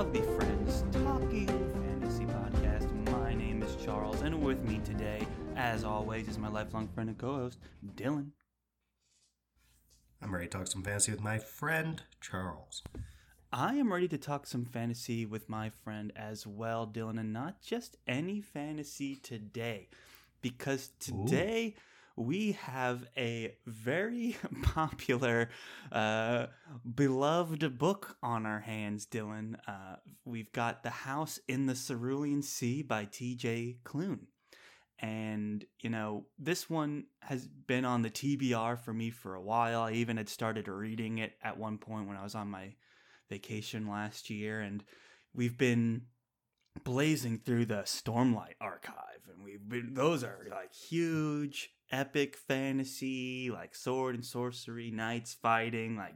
of the Friends Talking Fantasy Podcast. My name is Charles, and with me today, as always, is my lifelong friend and co host, Dylan. I'm ready to talk some fantasy with my friend Charles. I am ready to talk some fantasy with my friend as well, Dylan, and not just any fantasy today, because today we have a very popular, uh, beloved book on our hands, Dylan. Uh, we've got The House in the Cerulean Sea by T.J. Klune. And, you know, this one has been on the TBR for me for a while. I even had started reading it at one point when I was on my vacation last year. And we've been blazing through the Stormlight archive. And we've been, those are like huge, epic fantasy, like sword and sorcery, knights fighting, like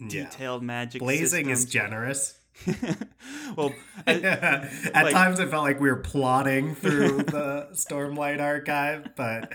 Yeah. detailed magic. Blazing is generous. well, At like- times, it felt like we were plodding through the Stormlight archive, but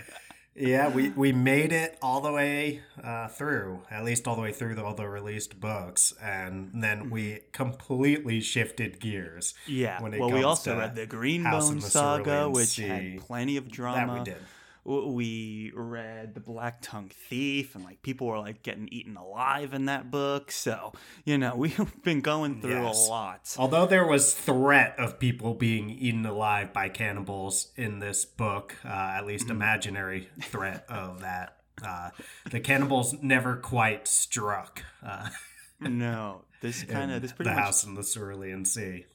yeah, we, we made it all the way uh, through, at least all the way through the, all the released books, and then we completely shifted gears. Yeah. when it Well, we also read the Greenbone saga, which had plenty of drama. That we did. We read the Black Tongue Thief, and like people were like getting eaten alive in that book. So you know we've been going through Yes. a lot. Although there was threat of people being eaten alive by cannibals in this book, uh, at least Mm-hmm. imaginary threat of that, uh, the cannibals never quite struck uh, No, this kind of this pretty the much house in the Cerulean Sea.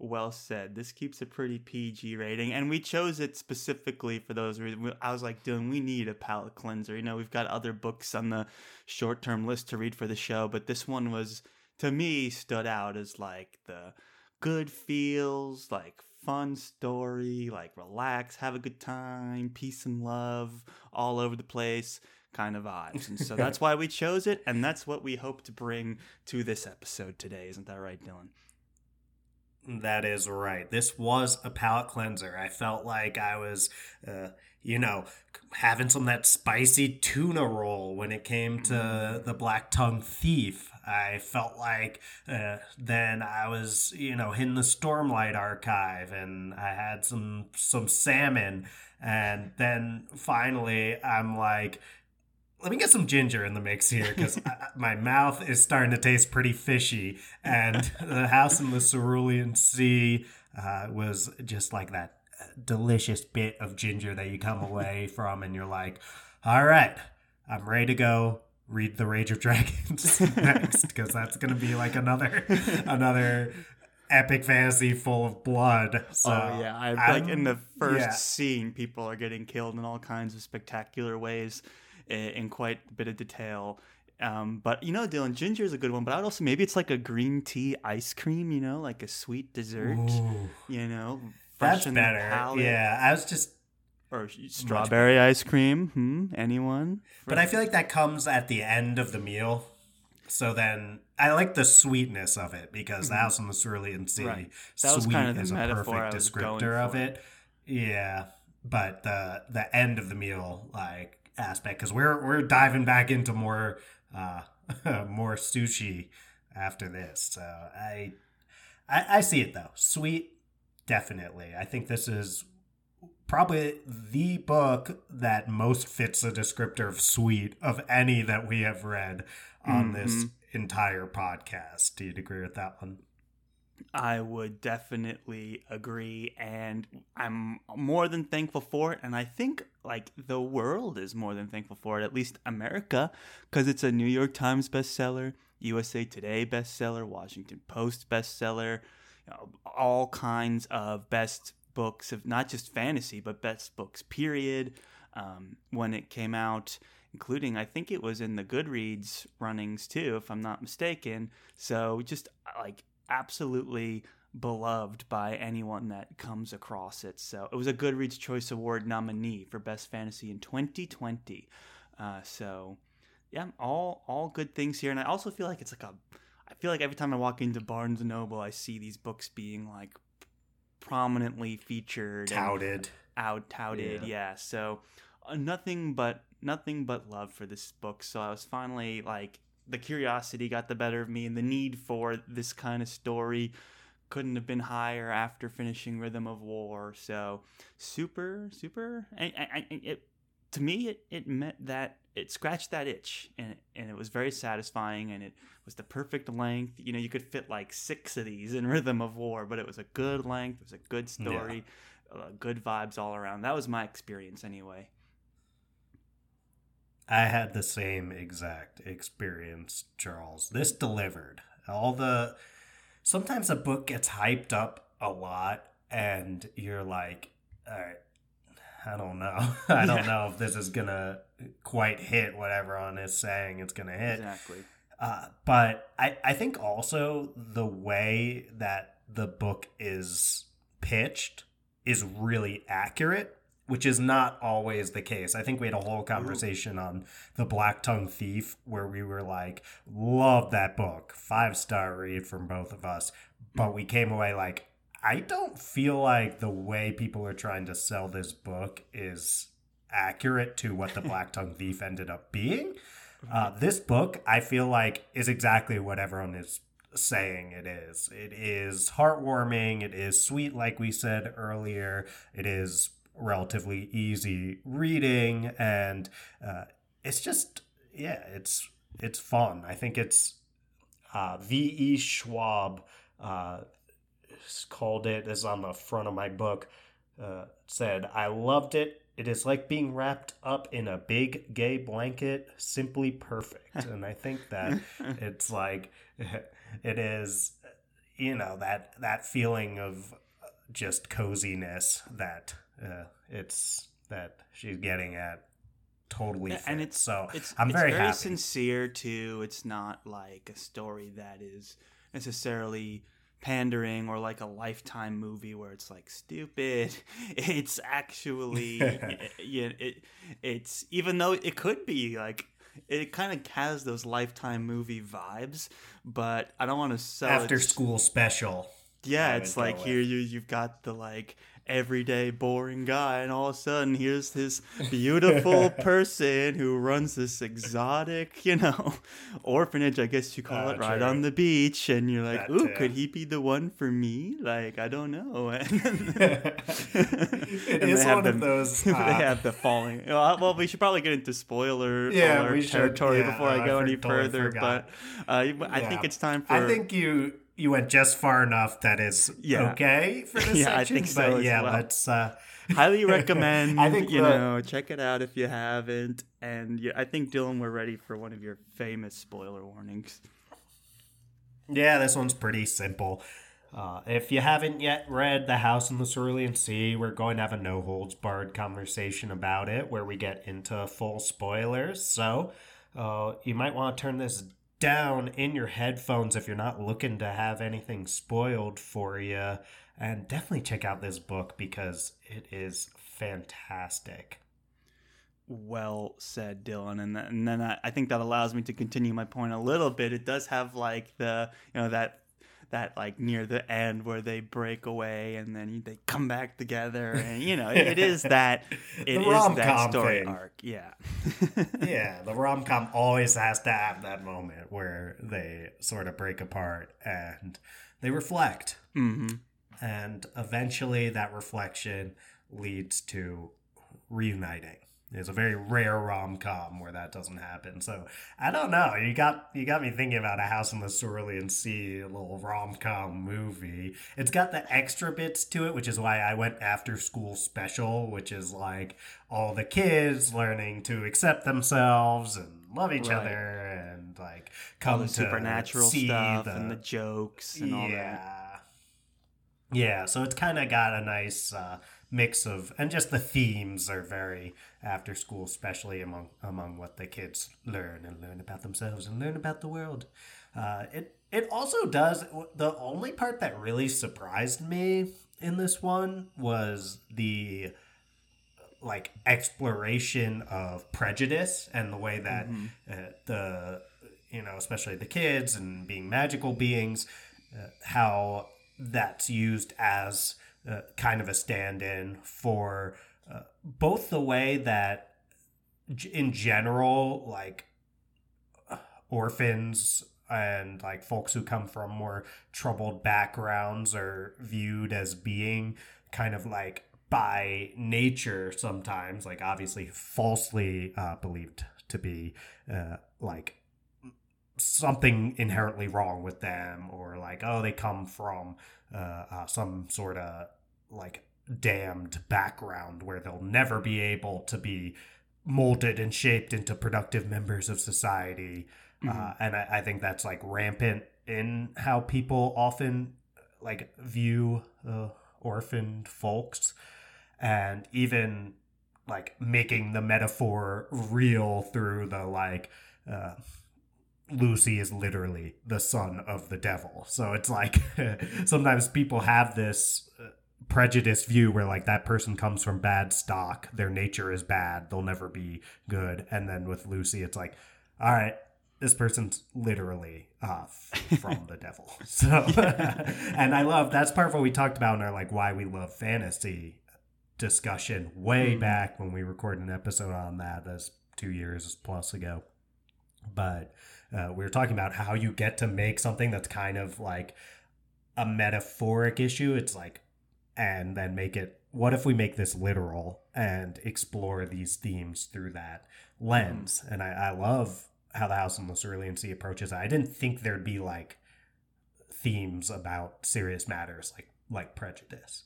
Well said. This keeps a pretty PG rating, and we chose it specifically for those reasons. I was like, Dylan, we need a palate cleanser. You know, we've got other books on the short term list to read for the show, but this one was, to me, stood out as like the good feels, like fun story, like relax, have a good time, peace and love all over the place kind of vibes. And so that's why we chose it, and that's what we hope to bring to this episode today. Isn't that right, Dylan? That is right. This was a palate cleanser. I felt like I was, uh, you know, having some of that spicy tuna roll when it came to the Black Tongue Thief. I felt like uh, then I was, you know, in the Stormlight archive and I had some some salmon, and then finally I'm like, let me get some ginger in the mix here because my mouth is starting to taste pretty fishy. And the house in the Cerulean Sea uh, was just like that delicious bit of ginger that you come away from, and you're like, all right, I'm ready to go. Read the Rage of Dragons next because that's gonna be like another another epic fantasy full of blood. So oh yeah, I like in the first yeah. scene, people are getting killed in all kinds of spectacular ways, in quite a bit of detail. Um, but you know, Dylan, ginger is a good one. But I would also maybe it's like a green tea ice cream. You know, like a sweet dessert. Ooh, You know, that's better. Yeah, I was just Or strawberry ice cream. Hmm. Anyone? But I feel like that comes at the end of the meal. So then I like the sweetness of it because the house in the Cerulean Sea, Mm-hmm. Right. That was sweet kind of the is a perfect descriptor of it. Yeah, but the the end of the meal like aspect because we're we're diving back into more uh more sushi after this. So I, I I see it though. Sweet, definitely. I think this is probably the book that most fits the descriptor of sweet of any that we have read on this entire podcast. Do you agree with that one? I would definitely agree, and I'm more than thankful for it. And I think like the world is more than thankful for it, at least America, because it's a New York Times bestseller, USA Today bestseller, Washington Post bestseller, you know, all kinds of best books of not just fantasy but best books. Period. Um, when it came out, including I think it was in the Goodreads runnings too, if I'm not mistaken. So just like absolutely beloved by anyone that comes across it. So it was a Goodreads Choice Award nominee for Best Fantasy in 2020. Uh, so yeah, all all good things here, and I also feel like it's like a. I feel like every time I walk into Barnes and Noble, I see these books being like prominently featured, and Touted. out touted. Yeah. Yeah. So uh, nothing but nothing but love for this book. So I was finally like the curiosity got the better of me, and the need for this kind of story couldn't have been higher after finishing Rhythm of War. So super, super. I, I, it, to me, it, it meant that it scratched that itch, and and it was very satisfying, and it was the perfect length. You know, you could fit like six of these in Rhythm of War, but it was a good length. It was a good story, yeah. uh, good vibes all around. That was my experience anyway. I had the same exact experience, Charles. This delivered. All the sometimes a book gets hyped up a lot and you're like, all right, I don't know. I don't yeah. know if this is gonna quite hit what everyone is saying it's gonna hit. Exactly. Uh, but I, I think also the way that the book is pitched is really accurate which is not always the case. I think we had a whole conversation on The Black Tongue Thief where we were like, love that book, five star read from both of us. But we came away like, I don't feel like the way people are trying to sell this book is accurate to what The Black Tongue Thief ended up being. Uh, this book, I feel like, is exactly what everyone is saying it is. It is heartwarming. It is sweet, like we said earlier. It is relatively easy reading, and uh, it's just yeah, it's it's fun. I think it's uh, V. E. Schwab uh, called it. This is on the front of my book. Uh, said, "I loved it. It is like being wrapped up in a big gay blanket, simply perfect." and I think that it's like it is, you know, that that feeling of just coziness that uh, it's that she's getting at totally fit. and it's so it's I'm very, it's very happy. sincere too. It's not like a story that is necessarily pandering or like a lifetime movie where it's like stupid. It's actually yeah, it it's even though it could be like it kind of has those lifetime movie vibes, but I don't want to sell after it. school special. Yeah, it's like here you you've got the like everyday boring guy and all of a sudden here's this beautiful person who runs this exotic you know orphanage i guess you call uh, it right on the beach and you're like that ooh too. could he be the one for me? Like i don't know. It is one the, of those uh, they have the falling well we should probably get into spoiler yeah, territory should, yeah, before i go any further but uh, i think it's time for i think you you went just far enough that is yeah. okay for this yeah, section. I think so. But yeah, well. let's uh... highly recommend. I think you the... know check it out if you haven't. And yeah, I think Dylan, we're ready for one of your famous spoiler warnings. Yeah, this one's pretty simple. Uh, if you haven't yet read The House in the Cerulean Sea, we're going to have a no holds barred conversation about it where we get into full spoilers. So uh, you might want to turn this down in your headphones if you're not looking to have anything spoiled for you. And definitely check out this book because it is fantastic. Well said, Dylan. And, and then I, I think that allows me to continue my point a little bit. It does have like the, you know, that that like near the end where they break away and then they come back together and you know it is that it is that story thing. arc yeah yeah the rom-com always has to have that moment where they sort of break apart and they reflect mm-hmm. and eventually that reflection leads to reuniting it's a very rare rom com where that doesn't happen. So I don't know. You got you got me thinking about a House in the Cerulean Sea, a little rom com movie. It's got the extra bits to it, which is why I went after school special, which is like all the kids learning to accept themselves and love each right. other and like come the supernatural stuff the, and the jokes and yeah. all that. Yeah, so it's kind of got a nice. Uh, mix of and just the themes are very after school especially among among what the kids learn and learn about themselves and learn about the world uh, it it also does the only part that really surprised me in this one was the like exploration of prejudice and the way that mm-hmm. uh, the you know especially the kids and being magical beings uh, how that's used as uh, kind of a stand-in for uh, both the way that in general like orphans and like folks who come from more troubled backgrounds are viewed as being kind of like by nature sometimes like obviously falsely uh, believed to be uh, like something inherently wrong with them or like oh they come from uh, uh, some sort of like damned background where they'll never be able to be molded and shaped into productive members of society uh, mm-hmm. uh, and I, I, think that's like rampant in how people often like view uh, orphaned folks and even like making the metaphor real through the like uh, Lucy is literally the son of the devil. So it's like sometimes people have this uh, prejudiced view where like that person comes from bad stock, their nature is bad, they'll never be good. And then with Lucy, it's like, all right, this person's literally uh, from the devil. So, and I love that's part of what we talked about in our like why we love fantasy discussion way mm. back when we recorded an episode on that. as two years plus ago. But uh, we were talking about how you get to make something that's kind of like a metaphoric issue. It's like, and then make it. What if we make this literal and explore these themes through that lens? Mm. And I, I love how the House on the Cerulean Sea approaches. I didn't think there'd be like themes about serious matters like like prejudice.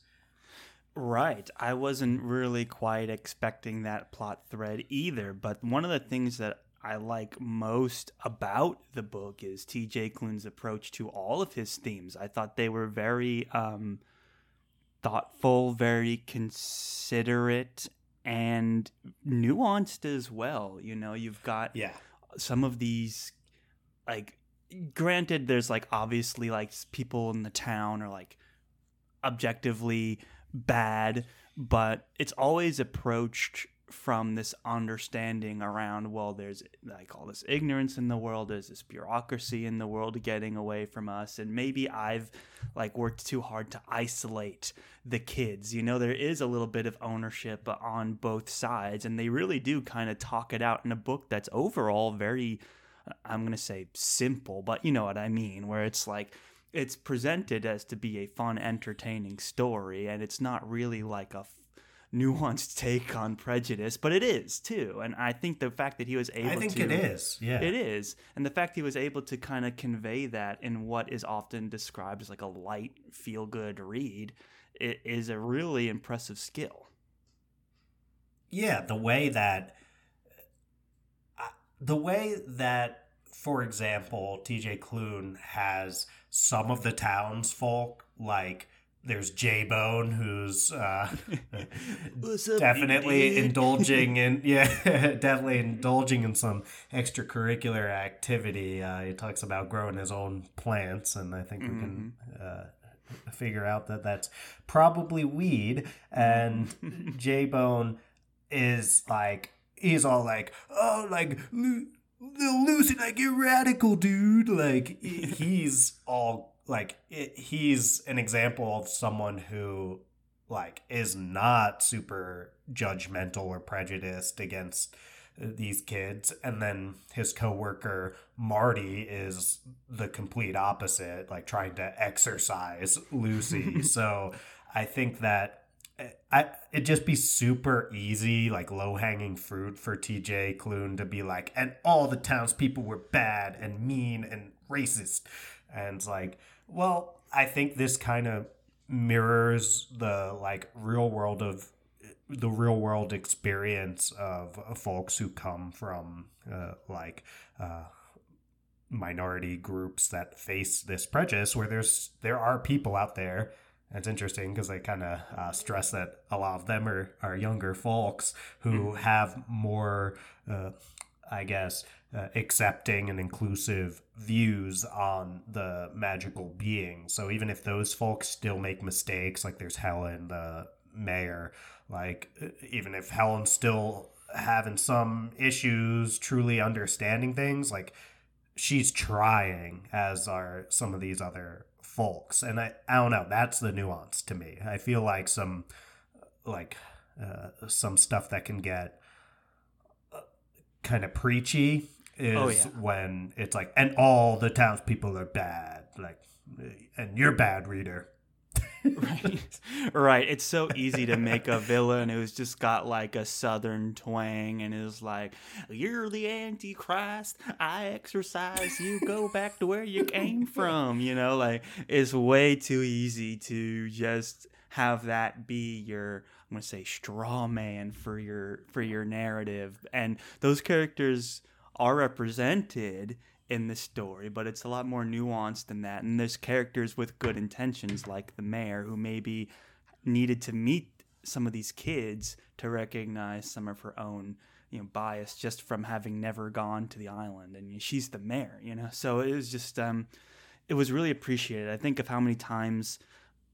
Right. I wasn't really quite expecting that plot thread either. But one of the things that I like most about the book is TJ Klune's approach to all of his themes. I thought they were very um, thoughtful, very considerate, and nuanced as well. You know, you've got yeah. some of these, like, granted, there's like obviously like people in the town are like objectively bad, but it's always approached from this understanding around well there's like all this ignorance in the world there's this bureaucracy in the world getting away from us and maybe i've like worked too hard to isolate the kids. You know there is a little bit of ownership on both sides and they really do kind of talk it out in a book that's overall very i'm going to say simple but you know what i mean where it's like it's presented as to be a fun, entertaining story, and it's not really like a nuanced take on prejudice, but it is too. And I think the fact that he was able, I think to, it is, yeah, it is, and the fact he was able to kind of convey that in what is often described as like a light, feel good read, it is a really impressive skill. Yeah, the way that, the way that for example, TJ Klune has some of the townsfolk, like there's J Bone, who's uh, definitely indulging in yeah, definitely indulging in some extracurricular activity. Uh, he talks about growing his own plants, and I think mm-hmm. we can mm-hmm. uh, figure out that that's probably weed. And J Bone is like he's all like, oh, like little Lucy, like you're radical, dude. Like he's all like he's an example of someone who like is not super judgmental or prejudiced against uh, these kids and then his coworker Marty is the complete opposite like trying to exercise Lucy so I think that uh, I it'd just be super easy, like low hanging fruit for TJ Klune to be like, and all the townspeople were bad and mean and racist. And like, well, I think this kind of mirrors the like real world of the real world experience of folks who come from uh, like uh, minority groups that face this prejudice where there's there are people out there it's interesting because they kind of uh, stress that a lot of them are, are younger folks who mm. have more, uh, I guess, uh, accepting and inclusive views on the magical being. So even if those folks still make mistakes, like there's Helen, the mayor, like even if Helen's still having some issues truly understanding things, like she's trying, as are some of these other folks and i i don't know that's the nuance to me i feel like some like uh, some stuff that can get uh, kind of preachy Oh, is Oh, yeah. when it's like, and all the townspeople are bad, like, and you're bad, reader. right. Right. It's so easy to make a villain who's just got like a southern twang and is like you're the antichrist. I exercise you. Go back to where you came from. You know like it's way too easy to just have that be your i'm gonna say straw man for your for your narrative. And those characters are represented in the story, but it's a lot more nuanced than that. And there's characters with good intentions, like the mayor, who maybe needed to meet some of these kids to recognize some of her own, you know, bias just from having never gone to the island. And she's the mayor, you know. So it was just, um, it was really appreciated. I think of how many times,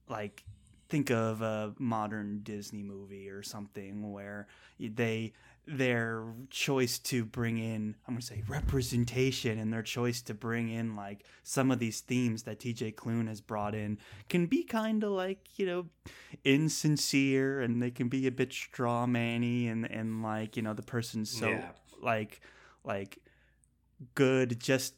like, think of a modern Disney movie or something where they their choice to bring in I'm gonna say representation and their choice to bring in like some of these themes that TJ Klune has brought in can be kind of like you know insincere and they can be a bit straw manny and and like you know the person's so Yeah. like like good just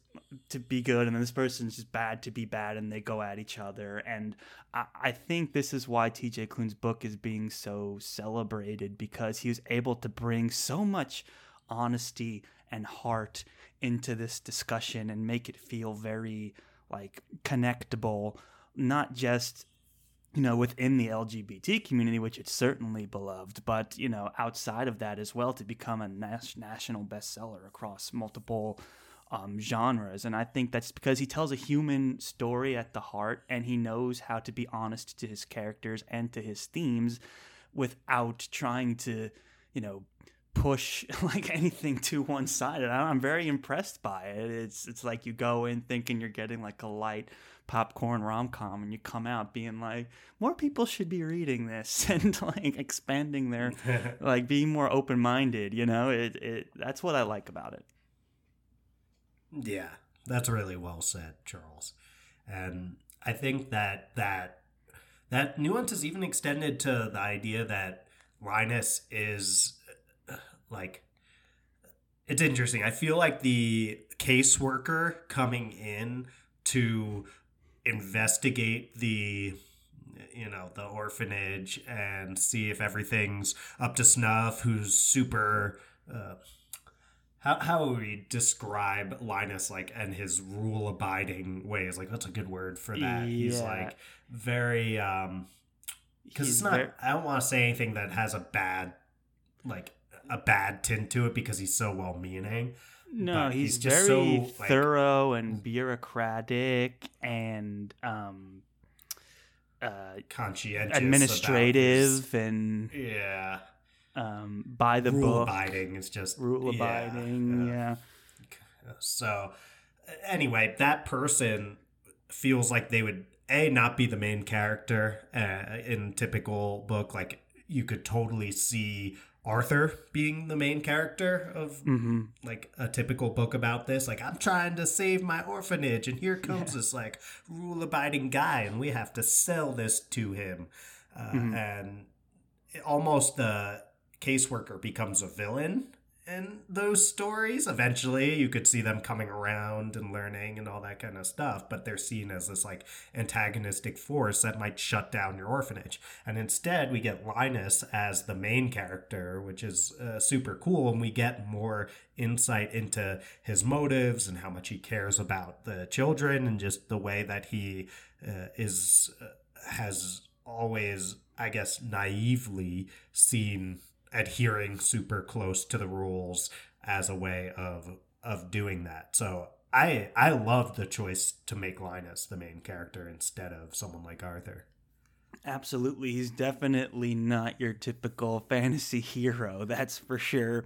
to be good and then this person's just bad to be bad and they go at each other. And I, I think this is why tj Klune's book is being so celebrated because he was able to bring so much honesty and heart into this discussion and make it feel very like connectable not just you know within the lgbt community which it's certainly beloved but you know outside of that as well to become a nas- national bestseller across multiple um, genres. And i think that's because he tells a human story at the heart and he knows how to be honest to his characters and to his themes without trying to you know push like anything to one side and i'm very impressed by it. It's it's like you go in thinking you're getting like a light popcorn rom-com and you come out being like more people should be reading this and like expanding their like being more open-minded you know? It, it that's what i like about it Yeah, that's really well said, Charles. And I think that that that nuance is even extended to the idea that Linus is uh, like it's interesting. I feel like the caseworker coming in to investigate the you know the orphanage and see if everything's up to snuff who's super uh, how, how would we describe Linus like and his rule abiding ways? Like that's a good word for that. He's like very um because it's not ver- I don't want to say anything that has a bad like a bad tint to it because he's so well meaning. No, he's, he's just very so, like- thorough and bureaucratic and um, uh, Conscientious administrative and yeah. Um, by the rule book, abiding is just rule yeah, abiding. yeah. Yeah. So, anyway, that person feels like they would a not be the main character uh, in typical book. Like you could totally see Arthur being the main character of hmm like a typical book about this. Like I'm trying to save my orphanage, and here comes this like rule-abiding guy, and we have to sell this to him, uh, Mhm. and almost the caseworker becomes a villain in those stories. Eventually, you could see them coming around and learning and all that kind of stuff, but they're seen as this like antagonistic force that might shut down your orphanage. And instead, we get Linus as the main character, which is uh, super cool, and we get more insight into his motives and how much he cares about the children and just the way that he uh, is uh, has always, I guess, naively seen adhering super close to the rules as a way of of doing that. So I I love the choice to make Linus the main character instead of someone like Arthur. Absolutely, he's definitely not your typical fantasy hero. That's for sure.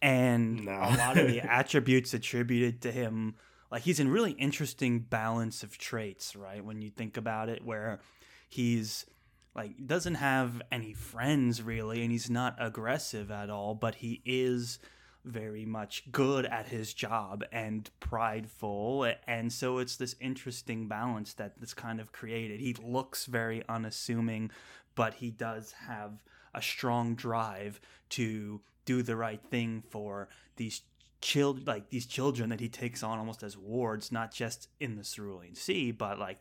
And No. a lot of the attributes attributed to him, like he's in really interesting balance of traits, right? When you think about it, where he's like doesn't have any friends really, and he's not aggressive at all, but he is very much good at his job and prideful and so it's this interesting balance that this kind of created. He looks very unassuming but he does have a strong drive to do the right thing for these child like these children that he takes on almost as wards, not just in the Cerulean Sea, but like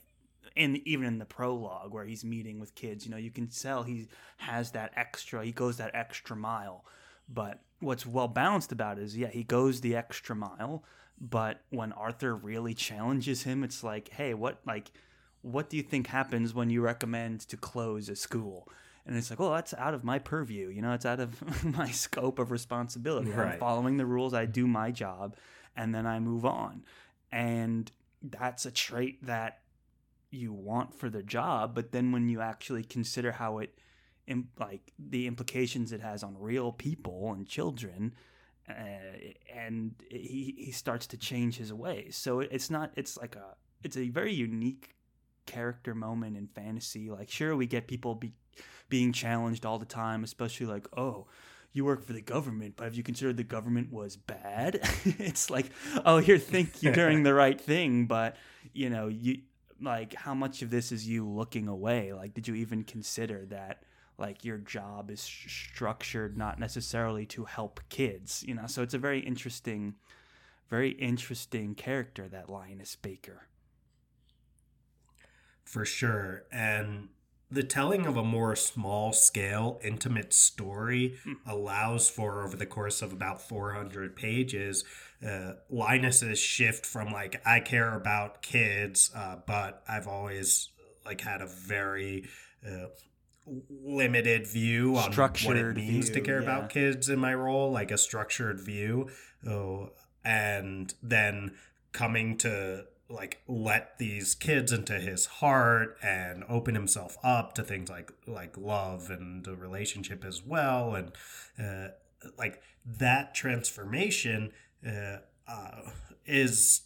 in even in the prologue where he's meeting with kids, you know, you can tell he has that extra, he goes that extra mile. But what's well balanced about it is, yeah, he goes the extra mile. But when Arthur really challenges him, it's like, hey, what like, what do you think happens when you recommend to close a school? And it's like, well, that's out of my purview. You know, it's out of my scope of responsibility. Right. I'm following the rules. I do my job, and then I move on. And that's a trait that you want for the job. But then when you actually consider how it, like the implications it has on real people and children, uh, and he he starts to change his ways. So it's not. It's like a. It's a very unique character moment in fantasy. Like, sure, we get people be, being challenged all the time, especially like, oh, you work for the government, but have you considered the government was bad? it's like, oh, you think you're doing the right thing, but you know, you like how much of this is you looking away? Like, did you even consider that? Like your job is structured not necessarily to help kids, you know. So it's a very interesting, very interesting character that Linus Baker. For sure. And the telling of a more small scale, intimate story hmm. allows for, over the course of about 400 pages, uh, Linus's shift from like, I care about kids, uh, but I've always like had a very uh, limited view on what it Structured means to care yeah. about kids in my role, like a structured view. Oh, and then coming to like let these kids into his heart and open himself up to things like like love and a relationship as well and uh, like that transformation uh, uh, is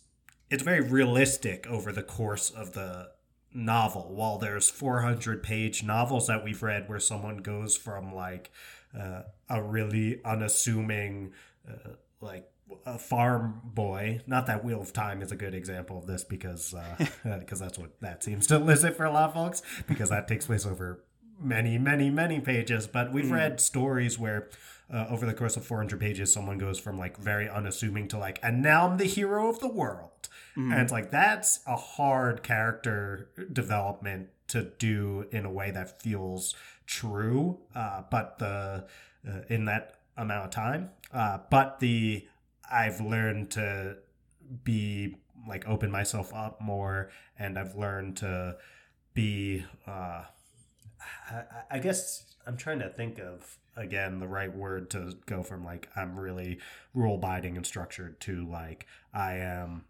it's very realistic over the course of the novel. While there's 400 page novels that we've read where someone goes from like uh, a really unassuming uh, like a farm boy not that wheel of time is a good example of this because uh because that's what that seems to elicit for a lot of folks because that takes place over many many many pages but we've read stories where uh, over the course of 400 pages someone goes from like very unassuming to like and now i'm the hero of the world. And it's like that's a hard character development to do in a way that feels true uh, but the uh, in that amount of time uh, but the i've learned to be like open myself up more and i've learned to be uh I, I guess i'm trying to think of again the right word to go from like i'm really rule abiding and structured to like i am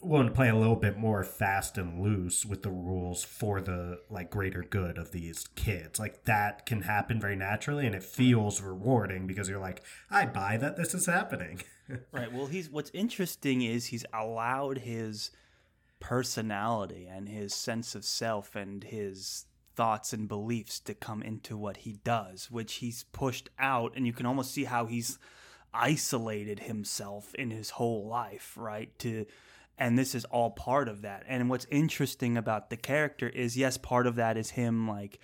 willing to play a little bit more fast and loose with the rules for the like greater good of these kids. Like that can happen very naturally and it feels rewarding because you're like i buy that this is happening. Right. Well, he's what's interesting is he's allowed his personality and his sense of self and his thoughts and beliefs to come into what he does, which he's pushed out, and you can almost see how he's isolated himself in his whole life, right? To and this is all part of that. And what's interesting about the character is yes, part of that is him like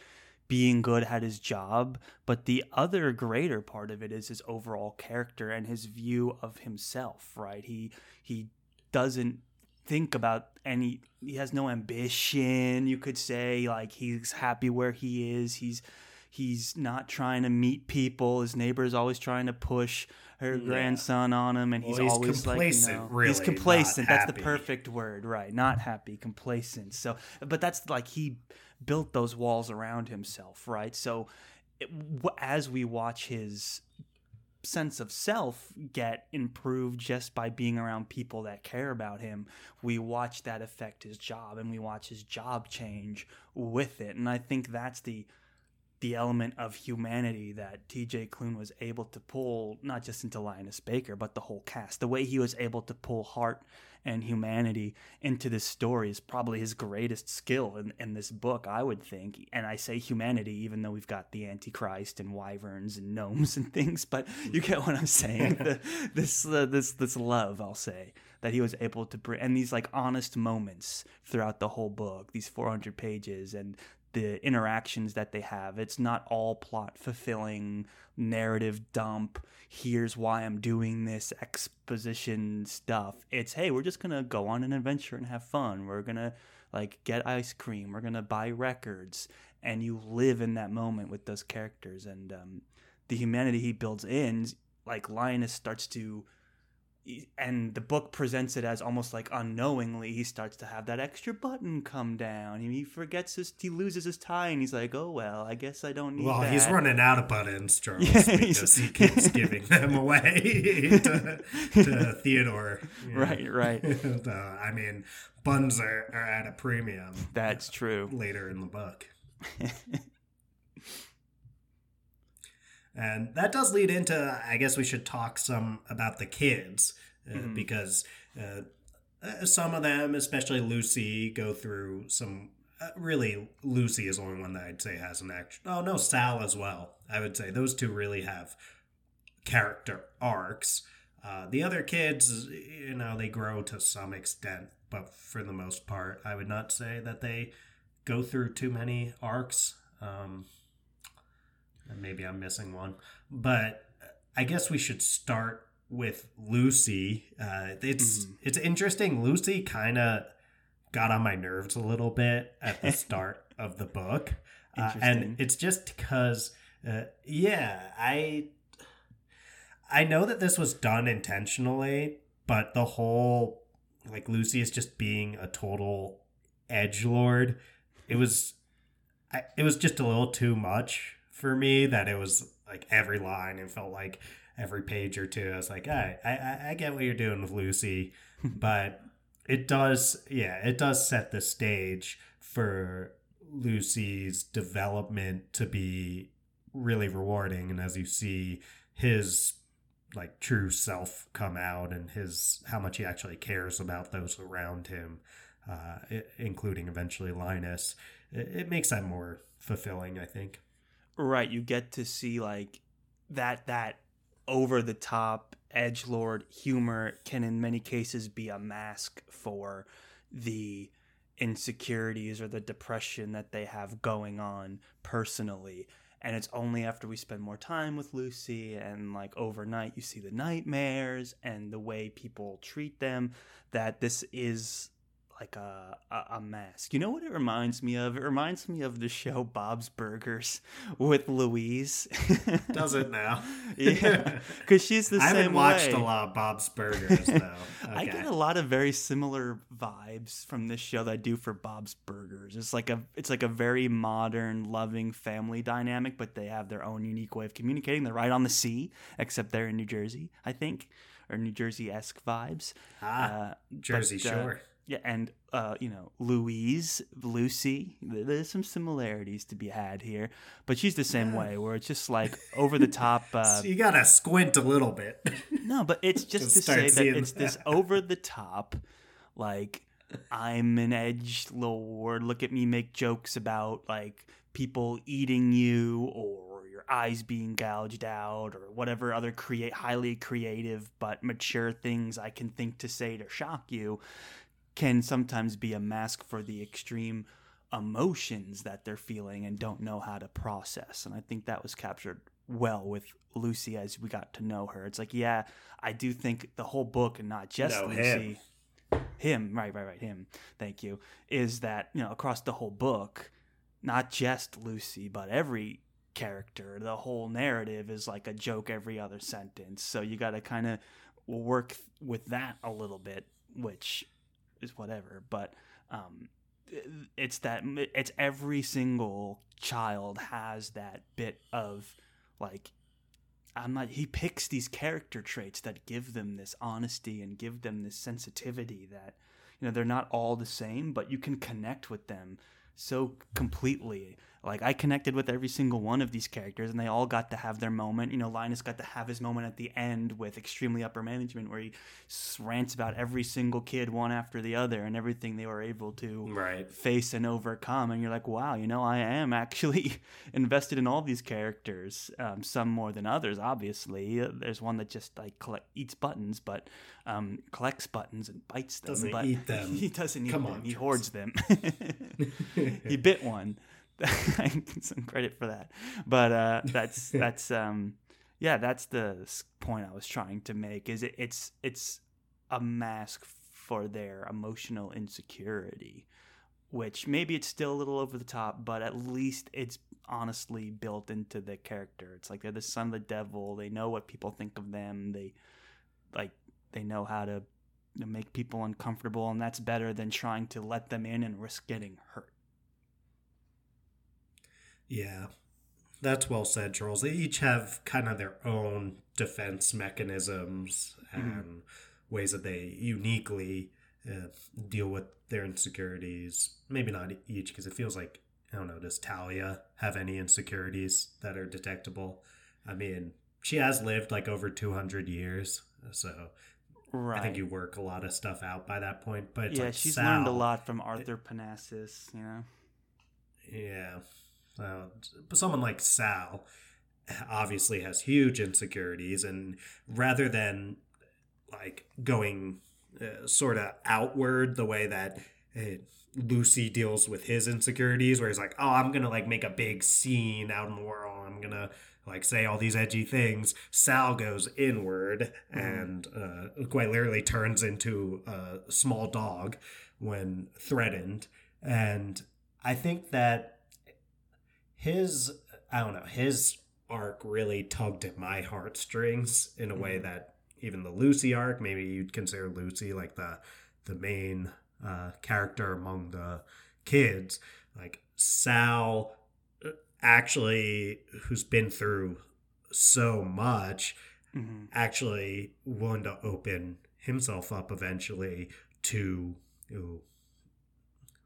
being good at his job, but the other greater part of it is his overall character and his view of himself, right? He he doesn't think about any he has no ambition, you could say, like he's happy where he is. He's he's not trying to meet people. His neighbor is always trying to push her grandson on him and he's, Well, he's always complacent, like no. really, he's complacent. That's the perfect word, right? Not happy, complacent. So but that's like he built those walls around himself, right? So it, as we watch his sense of self get improved just by being around people that care about him, we watch that affect his job and we watch his job change with it. And I think that's the the element of humanity that TJ Klune was able to pull not just into Linus Baker but the whole cast. The way he was able to pull heart and humanity into this story is probably his greatest skill in, in this book, I would think. And I say humanity, even though we've got the Antichrist and wyverns and gnomes and things, but you get what I'm saying. the, this, uh, this, this love, I'll say, that he was able to bring, and these like honest moments throughout the whole book, these 400 pages, and the interactions that they have. It's not all plot fulfilling narrative dump. Here's why I'm doing this exposition stuff. It's hey, we're just gonna go on an adventure and have fun. We're gonna like get ice cream. We're gonna buy records, and you live in that moment with those characters and um, the humanity he builds in. Like Linus starts to and the book presents it as almost like unknowingly he starts to have that extra button come down. He forgets his, he loses his tie, and he's like, "Oh well, I guess I don't need." Well, that. he's running out of buttons, Charles, yeah, because he keeps giving them away to, to Theodore. Right, right. uh, I mean, buns are, are at a premium. That's true. Later in the book. And that does lead into, I guess we should talk some about the kids uh, mm-hmm. because uh, uh, some of them, especially Lucy, go through some. Uh, really, Lucy is the only one that I'd say has an action. Oh no, Sal as well. I would say those two really have character arcs. Uh, the other kids, you know, they grow to some extent, but for the most part, I would not say that they go through too many arcs. Um, and maybe I'm missing one. But I guess we should start with Lucy. Uh, it's mm. it's interesting. Lucy kind of got on my nerves a little bit at the start of the book, uh, and it's just because, uh, yeah, I I know that this was done intentionally, but the whole like Lucy is just being a total edge lord. It was, I, it was just a little too much for me that it was like every line and felt like every page or two. I was like, I, I, I get what you're doing with Lucy, but it does, yeah, it does set the stage for Lucy's development to be really rewarding. And as you see his like true self come out and his how much he actually cares about those around him, uh, including eventually Linus, it, it makes that more fulfilling, I think. Right, you get to see like that that over the top edge lord humor can in many cases be a mask for the insecurities or the depression that they have going on personally. And it's only after we spend more time with Lucy and like overnight you see the nightmares and the way people treat them that this is like a, a, a mask. You know what it reminds me of? It reminds me of the show Bob's Burgers with Louise. Does it now? yeah, because she's the I same. I haven't watched way. a lot of Bob's Burgers though. Okay. I get a lot of very similar vibes from this show that I do for Bob's Burgers. It's like a it's like a very modern, loving family dynamic, but they have their own unique way of communicating. They're right on the sea, except they're in New Jersey, I think, or New Jersey esque vibes. Ah, uh, Jersey but, uh, Shore. Uh, yeah, and uh, you know, Louise, Lucy, there's some similarities to be had here, but she's the same yeah. way, where it's just like over the top. Uh, so you gotta squint a little bit. no, but it's just to, to say that it's that. this over the top, like I'm an edge lord. Look at me make jokes about like people eating you or your eyes being gouged out or whatever other create highly creative but mature things I can think to say to shock you can sometimes be a mask for the extreme emotions that they're feeling and don't know how to process. And I think that was captured well with Lucy as we got to know her. It's like, yeah, I do think the whole book and not just no, Lucy. Him. him, right, right, right, him. Thank you. Is that, you know, across the whole book, not just Lucy, but every character, the whole narrative is like a joke every other sentence. So you got to kind of work with that a little bit, which is whatever. But um, it's that it's every single child has that bit of like I'm not he picks these character traits that give them this honesty and give them this sensitivity that you know they're not all the same but you can connect with them so completely like I connected with every single one of these characters, and they all got to have their moment. You know, Linus got to have his moment at the end with extremely upper management, where he rants about every single kid one after the other and everything they were able to right. face and overcome. And you're like, wow, you know, I am actually invested in all these characters. Um, some more than others, obviously. There's one that just like collect, eats buttons, but um, collects buttons and bites them. Doesn't but eat them. He doesn't eat Come them. On, he hoards them. he bit one some credit for that. But uh, that's that's um, yeah, that's the point I was trying to make. Is it, it's it's a mask for their emotional insecurity, which maybe it's still a little over the top, but at least it's honestly built into the character. It's like they're the son of the devil. They know what people think of them. They like they know how to make people uncomfortable, and that's better than trying to let them in and risk getting hurt. Yeah, that's well said, Charles. They each have kind of their own defense mechanisms mm-hmm. and mm-hmm. ways that they uniquely uh, deal with their insecurities. Maybe not each, because it feels like I don't know. Does Talia have any insecurities that are detectable? I mean, she has lived like over two hundred years, so Right. I think you work a lot of stuff out by that point. But yeah, like she's Sal, learned a lot from Arthur Parnassus, you know. Yeah, uh, but someone like Sal obviously has huge insecurities, and rather than like going uh, sort of outward the way that uh, Lucy deals with his insecurities, where he's like, "Oh, I'm gonna like make a big scene out in the world. I'm gonna like say all these edgy things, Sal goes inward mm-hmm. and uh, quite literally turns into a small dog when threatened. And I think that his, I don't know, his arc really tugged at my heartstrings in a mm-hmm. way that even the Lucy arc, maybe you'd consider Lucy like the the main uh, character among the kids. Like Sal actually who's been through so much mm-hmm. actually willing to open himself up eventually to you know,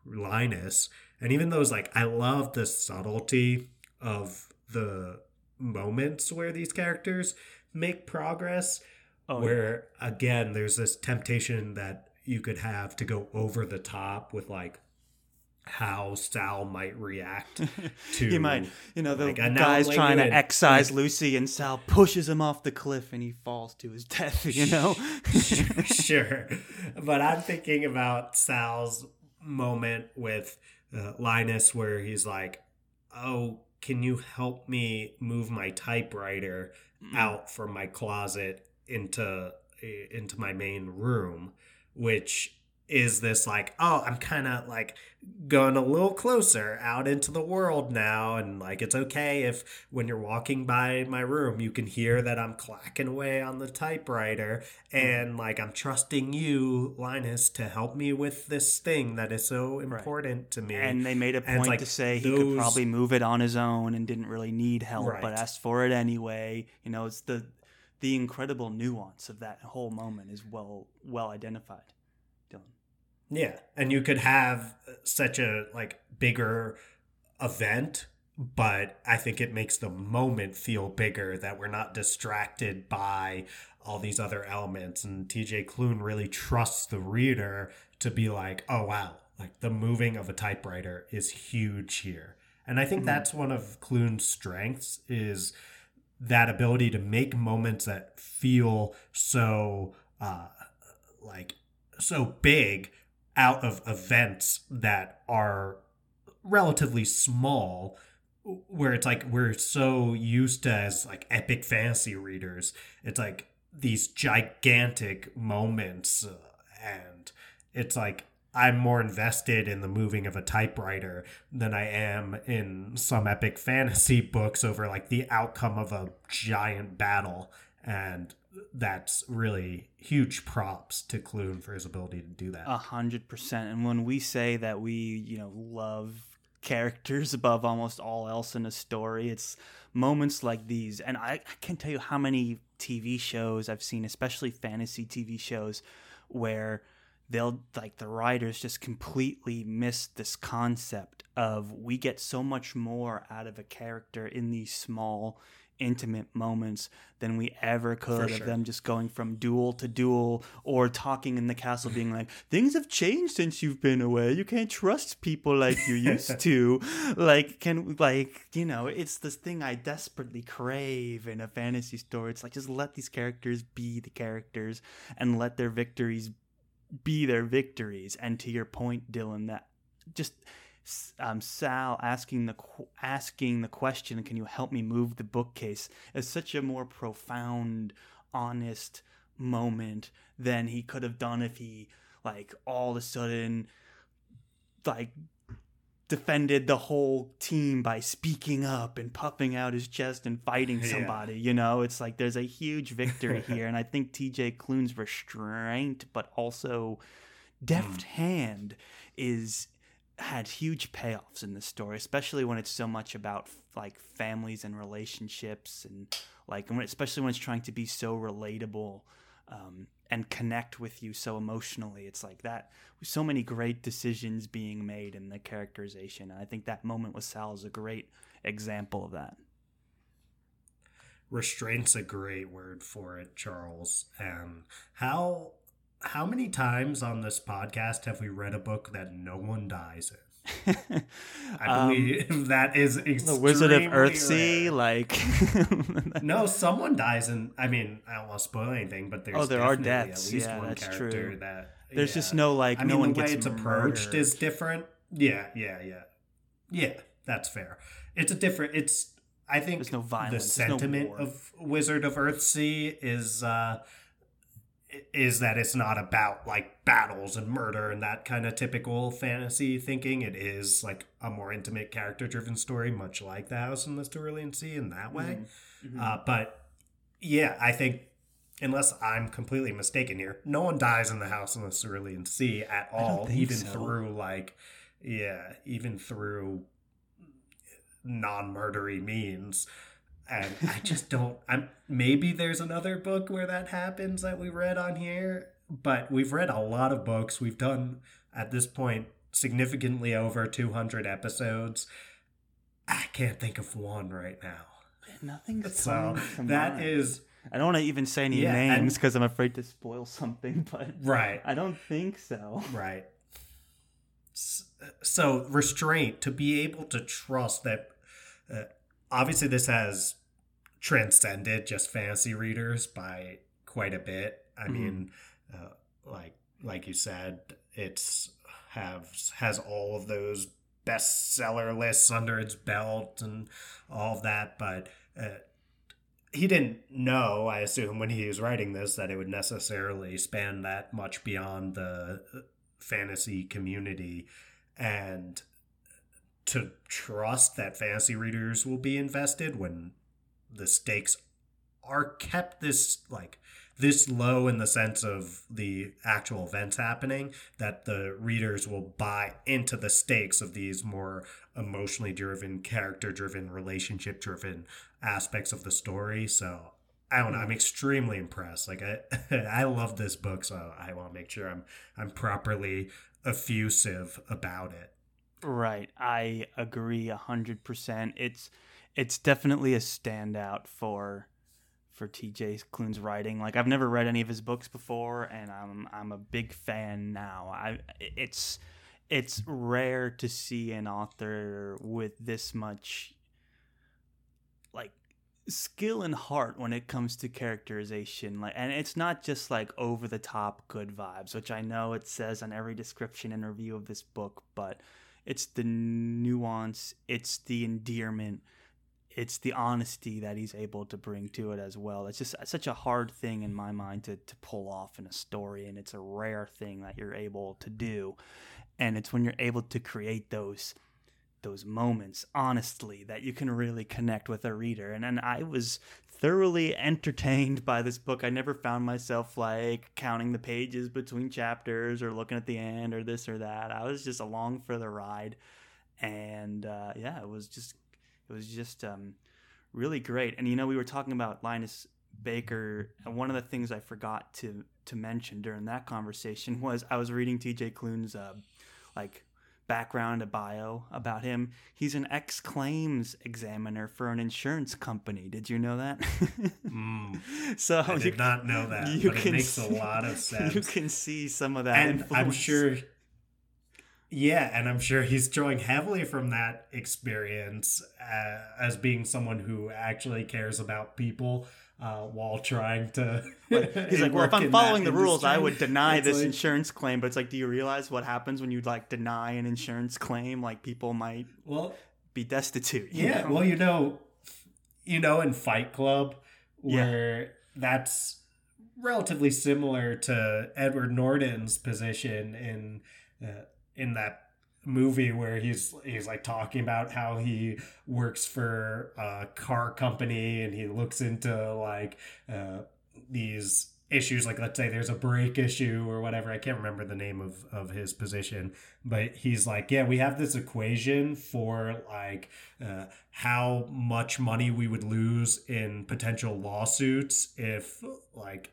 Linus. And even those like I love the subtlety of the moments where these characters make progress. Oh, where yeah. again there's this temptation that you could have to go over the top with like how Sal might react to. he might, you know, the like, guy's trying to excise Lucy, and Sal pushes him off the cliff, and he falls to his death. You know, sure. But I'm thinking about Sal's moment with uh, Linus, where he's like, "Oh, can you help me move my typewriter mm. out from my closet into into my main room?" Which is this like oh i'm kind of like going a little closer out into the world now and like it's okay if when you're walking by my room you can hear that i'm clacking away on the typewriter mm-hmm. and like i'm trusting you linus to help me with this thing that is so important right. to me and they made a point like to say those... he could probably move it on his own and didn't really need help right. but asked for it anyway you know it's the the incredible nuance of that whole moment is well well identified yeah, and you could have such a like bigger event, but I think it makes the moment feel bigger that we're not distracted by all these other elements and TJ Klune really trusts the reader to be like, "Oh wow, like the moving of a typewriter is huge here." And I think mm-hmm. that's one of Klune's strengths is that ability to make moments that feel so uh like so big out of events that are relatively small where it's like we're so used to as like epic fantasy readers. It's like these gigantic moments uh, and it's like i'm more invested in the moving of a typewriter than i am in some epic fantasy books over like the outcome of a giant battle and that's really huge props to Klune for his ability to do that. A hundred percent. And when we say that we, you know, love characters above almost all else in a story, it's moments like these. And I, I can't tell you how many TV shows I've seen, especially fantasy TV shows, where they'll like the writers just completely miss this concept of we get so much more out of a character in these small intimate moments than we ever could sure. of them just going from duel to duel or talking in the castle being like things have changed since you've been away. You can't trust people like you used to. Like can like you know it's this thing i desperately crave in a fantasy story it's like just let these characters be the characters and let their victories be their victories. And to your point dylan that just um, Sal asking the asking the question, "Can you help me move the bookcase?" is such a more profound, honest moment than he could have done if he like all of a sudden like defended the whole team by speaking up and puffing out his chest and fighting somebody. Yeah. You know, it's like there's a huge victory here, and I think T.J. Klune's restraint, but also deft mm. hand, is had huge payoffs in this story, especially when it's so much about like families and relationships, and like especially when it's trying to be so relatable. Um, and connect with you so emotionally. It's like that. So many great decisions being made in the characterization. And I think that moment with Sal is a great example of that. Restraint's a great word for it, Charles. And how how many times on this podcast have we read a book that no one dies in? I believe um, that is the Wizard of Earthsea. Like, no, someone dies, and I mean, I don't want to spoil anything, but there's oh, there are deaths. At least yeah, one that's character true. That there's yeah. just no like. I no mean, the way it's approached is different. Yeah, yeah, yeah, yeah. That's fair. It's a different. It's I think there's no violence. The sentiment no of Wizard of Earthsea is. uh is that it's not about like battles and murder and that kind of typical fantasy thinking. It is like a more intimate, character driven story, much like The House in the Cerulean Sea in that way. Mm-hmm. Uh, but yeah, I think unless I'm completely mistaken here, no one dies in The House in the Cerulean Sea at all, even so. through like, yeah, even through non murdery means and I just don't. I'm maybe there's another book where that happens that we read on here, but we've read a lot of books. We've done at this point significantly over 200 episodes. I can't think of one right now. Nothing's so that mind. is. I don't want to even say any yeah, names because I'm afraid to spoil something, but right. I don't think so. Right. So restraint to be able to trust that. Uh, obviously, this has transcended just fantasy readers by quite a bit. I mm-hmm. mean, uh, like like you said, it's has has all of those bestseller lists under its belt and all of that, but. Uh, he didn't know, I assume, when he was writing this, that it would necessarily span that much beyond the uh, fantasy community. And to trust that fantasy readers will be invested when the stakes are kept this like this low in the sense of the actual events happening that the readers will buy into the stakes of these more emotionally driven character driven relationship driven aspects of the story. So i don't know i'm extremely impressed. Like i i love this book so i want to make sure i'm i'm properly effusive about it. Right. I agree 100% it's it's definitely a standout for for TJ Klune's writing. Like I've never read any of his books before, and I'm I'm a big fan now. I it's it's rare to see an author with this much like skill and heart when it comes to characterization like and it's not just like over the top good vibes which i know it says on every description and review of this book but it's the nuance it's the endearment it's the honesty that he's able to bring to it as well. It's just such a hard thing in my mind to, to pull off in a story, and it's a rare thing that you're able to do. And it's when you're able to create those those moments honestly that you can really connect with a reader. And and I was thoroughly entertained by this book. I never found myself like counting the pages between chapters or looking at the end or this or that. I was just along for the ride. And uh, yeah, it was just it was just um, really great. And you know, we were talking about Linus Baker, and one of the things I forgot to to mention during that conversation was I was reading T.J. Klune's uh, like background, a bio about him. He's an ex claims examiner for an insurance company. Did you know that? mm, so I did you, not know that. You but can it makes see, a lot of sense. You can see some of that. And influence. I'm sure yeah, and I'm sure he's drawing heavily from that experience uh, as being someone who actually cares about people uh, while trying to. He's like, well, if I'm following the rules, I would deny this like- insurance claim. But it's like, do you realize what happens when you like deny an insurance claim? Like people might Well, be destitute. yeah. know? Well, you know, you know, in Fight Club, Yeah. where that's relatively similar to Edward Norton's position in uh, in that movie where he's he's like talking about how he works for a car company and he looks into like uh, these issues like let's say there's a brake issue or whatever. I can't remember the name of of his position but he's like yeah we have this equation for like uh, how much money we would lose in potential lawsuits if like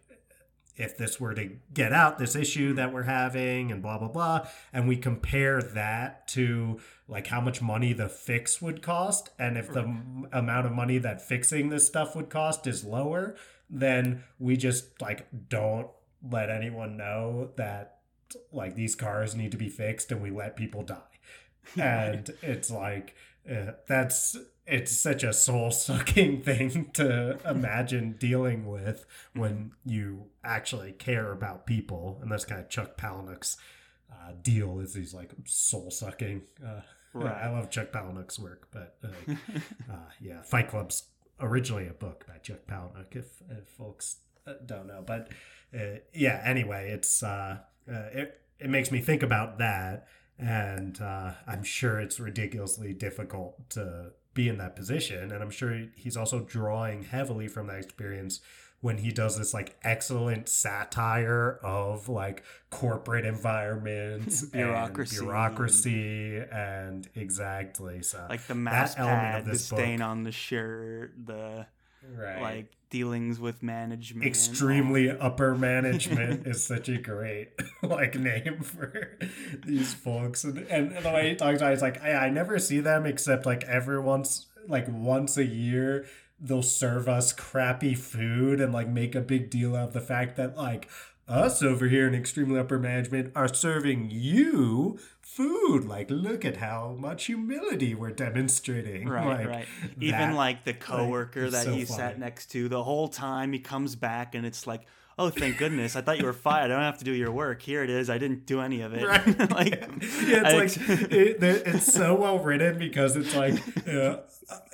if this were to get out this issue that we're having and blah blah blah. And we compare that to like how much money the fix would cost. And if the m- amount of money that fixing this stuff would cost is lower then we just like don't let anyone know that like these cars need to be fixed and we let people die. And it's like uh, that's it's such a soul sucking thing to imagine dealing with when you actually care about people and that's kind of chuck palahniuk's uh, deal is he's like soul sucking uh, Right. i love chuck palahniuk's work but uh, uh, yeah fight club's originally a book by chuck palahniuk if, if folks uh, don't know but uh, yeah anyway it's uh, uh, it, it makes me think about that and uh, i'm sure it's ridiculously difficult to be in that position and i'm sure he's also drawing heavily from that experience when he does this like excellent satire of like corporate environments Bureaucracy. and bureaucracy and exactly so like the mouse element pad, of the this stain book. on the shirt, the right like dealings with management. extremely upper management is such a great like name for these folks and, and the way he talks about it, it's like I, I never see them except like every once like once a year they'll serve us crappy food and like make a big deal out of the fact that like us over here in extremely upper management are serving you food like look at how much humility we're demonstrating Right, like, right. Even that- like the coworker it's that so he funny. sat next to, the whole time he comes back and it's like, oh, thank goodness, I thought you were fired. I don't have to do your work. Here it is. I didn't do any of it. Right. like, yeah, I it's like it, it's so well written because it's like uh,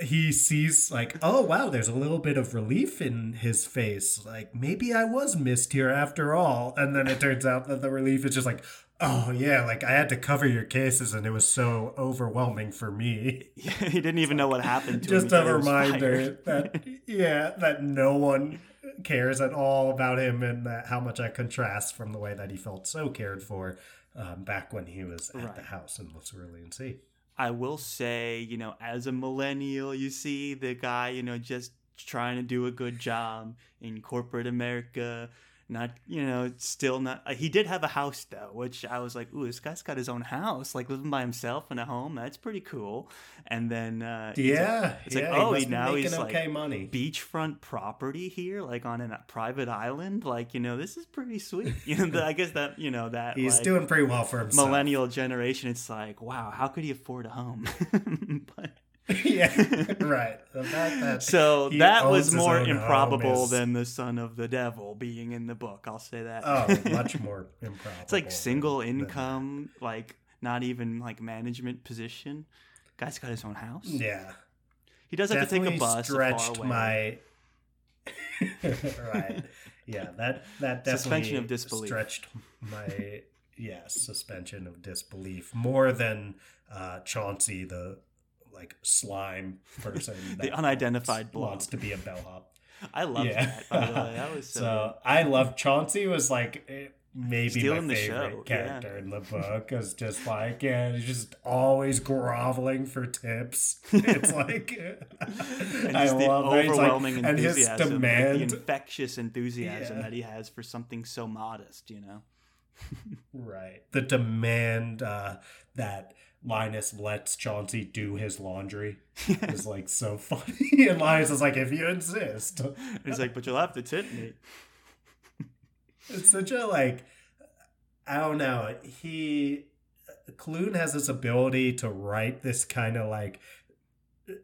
he sees like, oh wow, there's a little bit of relief in his face. Like maybe I was missed here after all, and then it turns out that the relief is just like, oh yeah, like I had to cover your cases, and it was so overwhelming for me. he didn't even know what happened to him. Just a thought he was reminder that yeah, that no one cares at all about him, and that how much I contrast from the way that he felt so cared for um, back when he was at the house in Los Cerulean Sea. I will say, you know, as a millennial, you see the guy, you know, just trying to do a good job in corporate America. Not, you know, still not. Uh, he did have a house though, which I was like, ooh, this guy's got his own house, like living by himself in a home. That's pretty cool. And then, uh, he's like- Yeah, it's like, yeah, oh, he now making he's okay like money. beachfront property here, like on a private island. Like, you know, this is pretty sweet. You know, I guess that, you know, that He's like, doing pretty well for himself. millennial generation. It's like, wow, how could he afford a home? but, yeah, right. The fact that so that was more improbable is- than the son of the devil being in the book. I'll say that. oh, much more improbable. it's like than- single than income, like not even like management position. Guy's got his own house. Yeah, He does have to take definitely a bus stretched far away. my right. Yeah, that that definitely Suspension of disbelief. stretched my yeah suspension of disbelief more than uh, Chauncey the like slime person The unidentified wants, blob. wants to be a bellhop. I love yeah. that. By the way, that was so. So I love Chauncey was like eh, maybe Stealing my the favorite show, character in the book is just like yeah he's just always groveling for tips. It's like and I the love that. It's like- overwhelming and his enthusiasm, like, demand the infectious enthusiasm Yeah. that he has for something so modest. You know. Right. The demand uh, that Linus lets Chauncey do his laundry is like so funny. and Linus is like, if you insist. He's like, but you'll have to tip me. It's such a like, I don't know. He, Klune has this ability to write this kind of like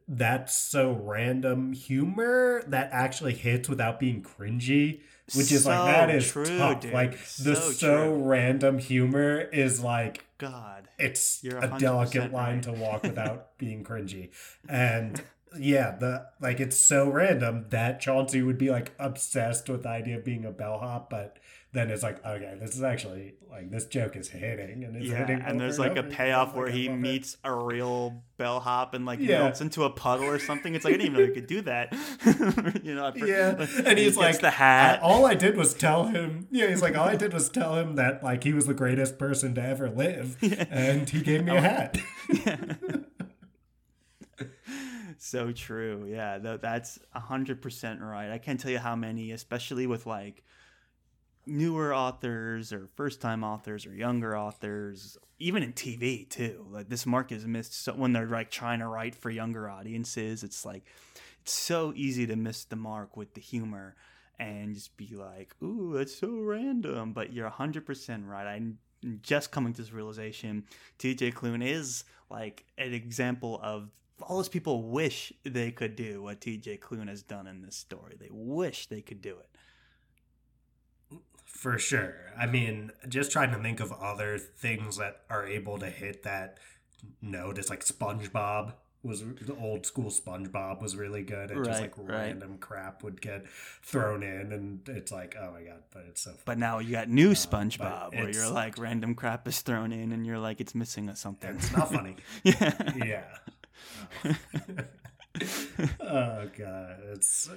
that's so random humor that actually hits without being cringy which is like that is true, tough dude. like the So so, random humor is like God. It's a delicate line right. to walk without being cringy and yeah the like it's so random that chauncey would be like obsessed with the idea of being a bellhop but then it's like okay this is actually like this joke is hitting and it's Yeah, hitting and there's like a payoff where he it. meets a real bellhop and like Yeah. melts into a puddle or something. It's like I didn't even know he could do that. you know, for- Yeah, and he he's gets like, the hat. I- all I did was tell him. Yeah, he's like, all I did was tell him that like he was the greatest person to ever live, and he gave me Oh. a hat. so true. Yeah, tha- that's hundred percent right. I can't tell you how many, especially with like newer authors or first time authors or younger authors, even in TV too. Like this mark is missed so when they're like trying to write for younger audiences. It's like it's so easy to miss the mark with the humor and just be like, "Ooh, that's so random." But you're hundred percent right. I'm just coming to this realization. T.J. Klune is like an example of all those people wish they could do what T.J. Klune has done in this story. They wish they could do it. For sure. I mean, just trying to think of other things that are able to hit that note. It's like SpongeBob was the old school SpongeBob was really good. And just like right. random crap would get thrown in, and it's like, oh my god! But it's so. Funny. But now you got new uh, but SpongeBob where you're like random crap is thrown in and you're like it's missing something. It's not funny. yeah. yeah. Oh. oh god, it's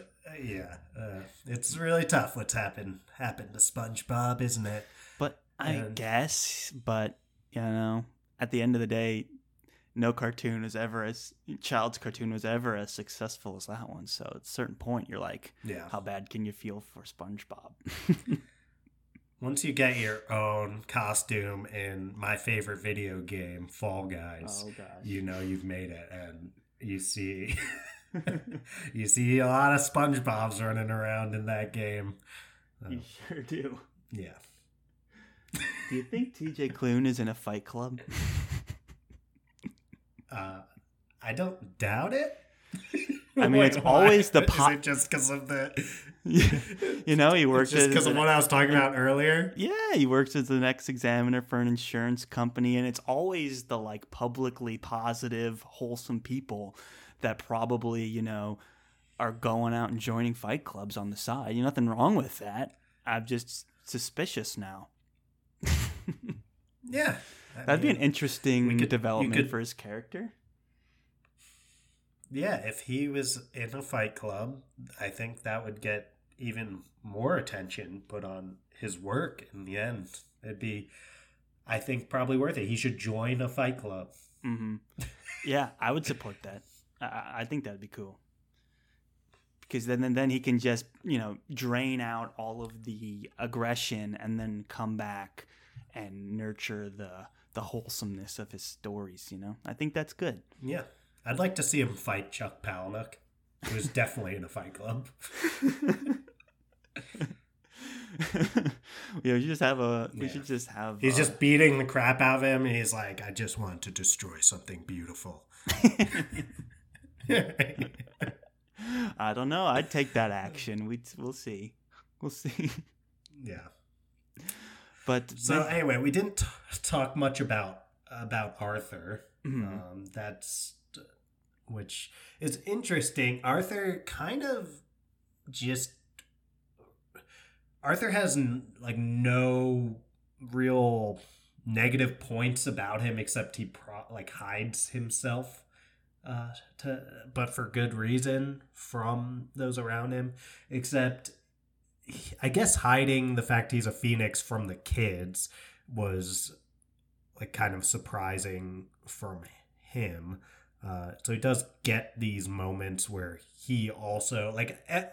yeah, uh, it's really tough. What's happened happened to SpongeBob, isn't it? But I And- guess, but you know, at the end of the day, no cartoon is ever as child's cartoon was ever as successful as that one. So at a certain point, you're like, Yeah. how bad can you feel for SpongeBob? Once you get your own costume in my favorite video game, Fall Guys, oh you know you've made it, and you see. you see a lot of SpongeBob's running around in that game. Oh, You sure do. yeah. Do you think TJ Klune is in a fight club? Uh, I don't doubt it. I mean, it's always the Is po- it just because of the? you know, he works just because of what I was talking about earlier. Yeah, he works as the next examiner for an insurance company, and it's always the like publicly positive, wholesome people that probably, you know, are going out and joining fight clubs on the side. You nothing wrong with that. I'm just suspicious now. Yeah, I That'd be an interesting could- development could- for his character. Yeah. If he was in a fight club, I think that would get even more attention put on his work. In the end, it'd be, I think, probably worth it. He should join a fight club. hmm Yeah, I would support that. I- I, think that'd be cool. Because then, then, then he can just you know drain out all of the aggression and then come back and nurture the the wholesomeness of his stories. You know, I think that's good. Yeah, I'd like to see him fight Chuck Palahniuk, who's definitely in a fight club. yeah, we just have a. We Yeah. should just have. He's uh, just beating the crap out of him, and he's like, "I just want to destroy something beautiful." I don't know. I'd take that action. We we'll see. We'll see. yeah. But So anyway, we didn't t- talk much about about Arthur. Mhm. Um, that's which is interesting. Arthur kind of just Arthur has like no real negative points about him except he pro- like hides himself uh to but for good reason from those around him except he- I guess hiding the fact he's a phoenix from the kids was like kind of surprising from him. Uh, so he does get these moments where he also like. eh,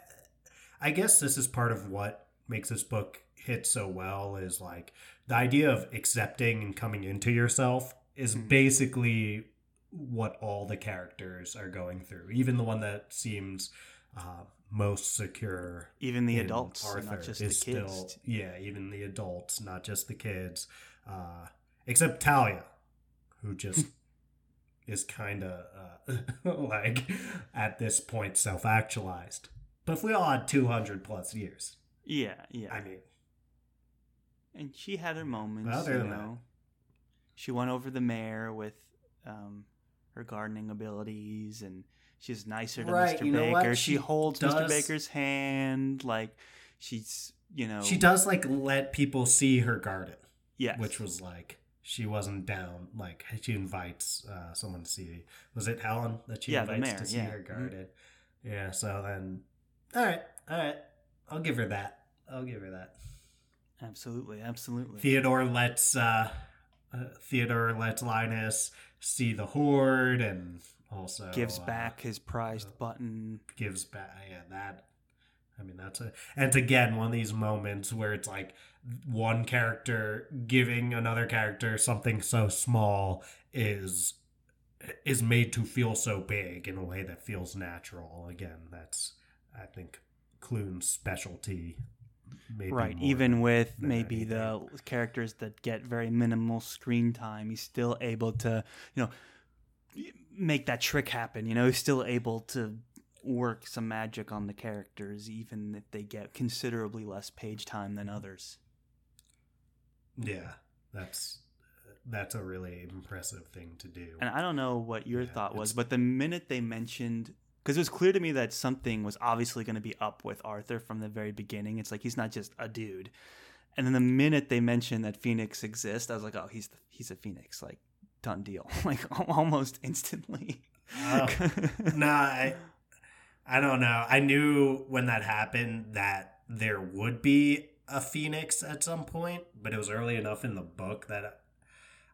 I guess this is part of what makes this book hit so well is like the idea of accepting and coming into yourself is Mhm. basically what all the characters are going through. Even the one that seems uh, most secure even the adults, not just the kids. still- yeah, even the adults, not just the kids. Uh, except Talia, who just is kind of uh, like at this point self actualized. But if we all had 200 plus years, Yeah, yeah. I mean, and she had her moments. Other you than that. know, she won over the mayor with um, her gardening abilities, and she's nicer to Right, Mr. you know? Baker. She, She holds Mr. Baker's hand, like she's you know. she does like let people see her garden, yes. which was like she wasn't down. Like she invites uh, someone to see. Was it Helen that she Yeah, invites mayor, to see yeah. her Mhm. garden? Yeah. So then, all right, all right, I'll give her that. I'll give her that. absolutely, absolutely. Theodore lets uh, uh, Theodore lets Linus see the hoard and also Gives uh, back his prized button. gives back yeah that i mean that's a and it's again one of these moments where it's like one character giving another character something so small is is made to feel so big in a way that feels natural. Again that's i think klune's specialty maybe right even with maybe the characters that get very minimal screen time he's still able to you know make that trick happen you know he's still able to work some magic on the characters even if they get considerably less page time than others. Yeah that's that's a really impressive thing to do. And i don't know what your Yeah, thought was but the minute they mentioned because it was clear to me that something was obviously going to be up with arthur from the very beginning. It's like he's not just a dude. And then the minute they mentioned that phoenix exists i was like oh he's the, he's a phoenix. Like done deal. Like almost instantly. Uh, oh. no, I, I don't know. I knew when that happened that there would be a phoenix at some point, but it was early enough in the book that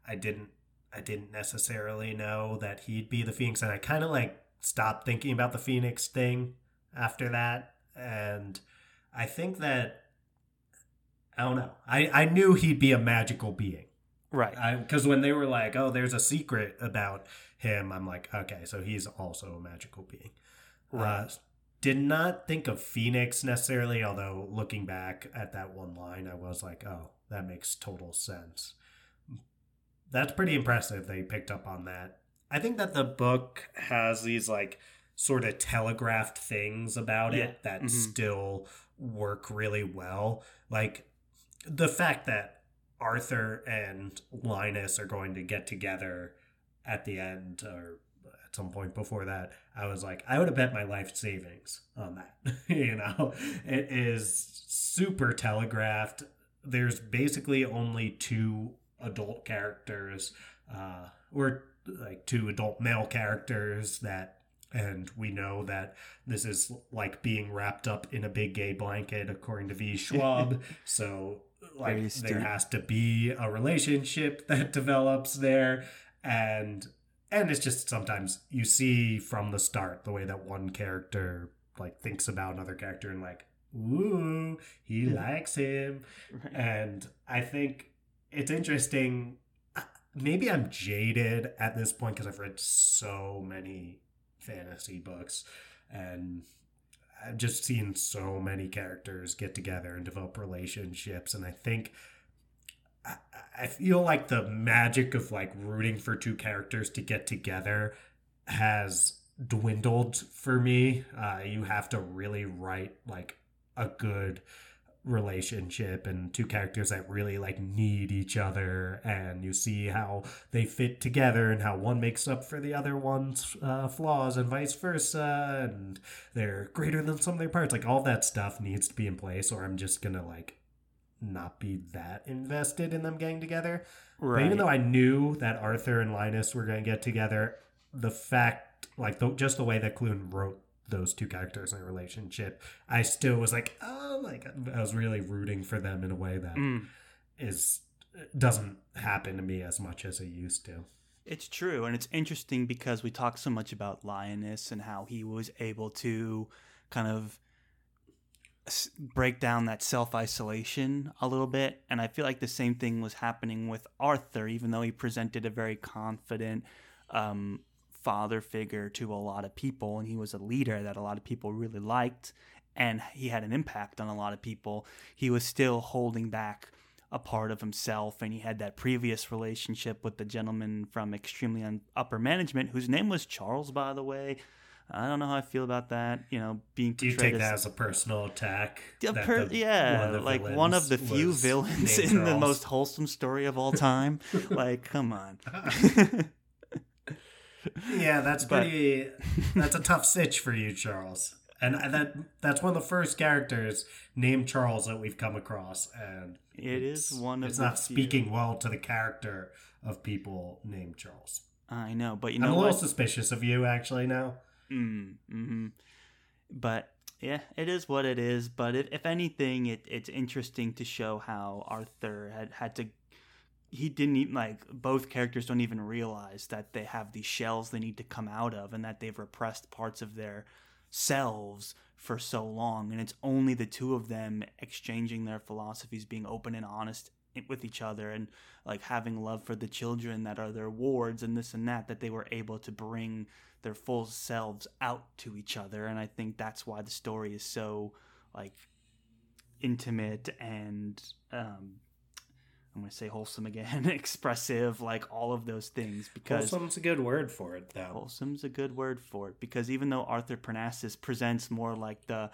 I didn't I didn't necessarily know that he'd be the phoenix and I kind of like stopped thinking about the phoenix thing after that and I think that I don't know. I I knew he'd be a magical being right because when they were like, "Oh, there's a secret about him," I'm like, "Okay, so he's also a magical being." Right. Uh, did not think of Phoenix necessarily, although looking back at that one line, I was like, "Oh, that makes total sense." That's pretty impressive. They picked up on that. I think that the book has these like sort of telegraphed things about Yeah. it that Mhm. still work really well. Like the fact that Arthur and Linus are going to get together at the end or some point before that, I was like, I would have bet my life savings on that. you know, it is super telegraphed. There's basically only two adult characters, uh, or like two adult male characters that and we know that this is like being wrapped up in a big gay blanket according to v schwab so like there has to be a relationship that develops there and and it's just sometimes you see from the start the way that one character like thinks about another character and like ooh he hmm. likes him right. and I think it's interesting. Uh, maybe I'm jaded at this point because I've read so many fantasy books and I've just seen so many characters get together and develop relationships. And I think I, feel like the magic of like rooting for two characters to get together has dwindled for me. Uh, you have to really write like a good relationship and two characters that really like need each other and you see how they fit together and how one makes up for the other one's uh, flaws and vice versa and they're greater than sum of their parts like all that stuff needs to be in place or i'm just gonna like not be that invested in them getting together right. but even though I knew that Arthur and Linus were going to get together, the fact, like, the, just the way that Klune wrote those two characters in a relationship, I still was like, oh my god, I was really rooting for them in a way that Mm. is doesn't happen to me as much as it used to. It's true, and it's interesting because we talk so much about Linus and how he was able to kind of break down that self isolation a little bit, and I feel like the same thing was happening with Arthur, even though he presented a very confident um, father figure to a lot of people, and he was a leader that a lot of people really liked, and he had an impact on a lot of people. He was still holding back a part of himself, and he had that previous relationship with the gentleman from extremely un- upper management, whose name was Charles, by the way. I don't know how I feel about that. You know, being Do you take that as a personal attack? Yeah, per- the- yeah, one like one of the few villains in the most wholesome story of all time. like, come on. Yeah, that's pretty. that's a tough stitch for you, Charles. And that that's one of the first characters named Charles that we've come across, and It is it's- one of It's not few. speaking well to the character of people named Charles. I know, but you know, I'm a little what? suspicious of you, actually. Now, Mm, hmm But yeah, it is what it is. But if, if anything, it, it's interesting to show how Arthur had had to. He didn't even like both characters don't even realize that they have these shells they need to come out of, and that they've repressed parts of their selves for so long, and it's only the two of them exchanging their philosophies, being open and honest with each other, and like having love for the children that are their wards and this and that, that they were able to bring their full selves out to each other and i think that's why the story is so like intimate and um i'm going to say wholesome again expressive like all of those things because wholesome's a good word for it, though. wholesome's a good word for it because even though arthur parnassus presents more like the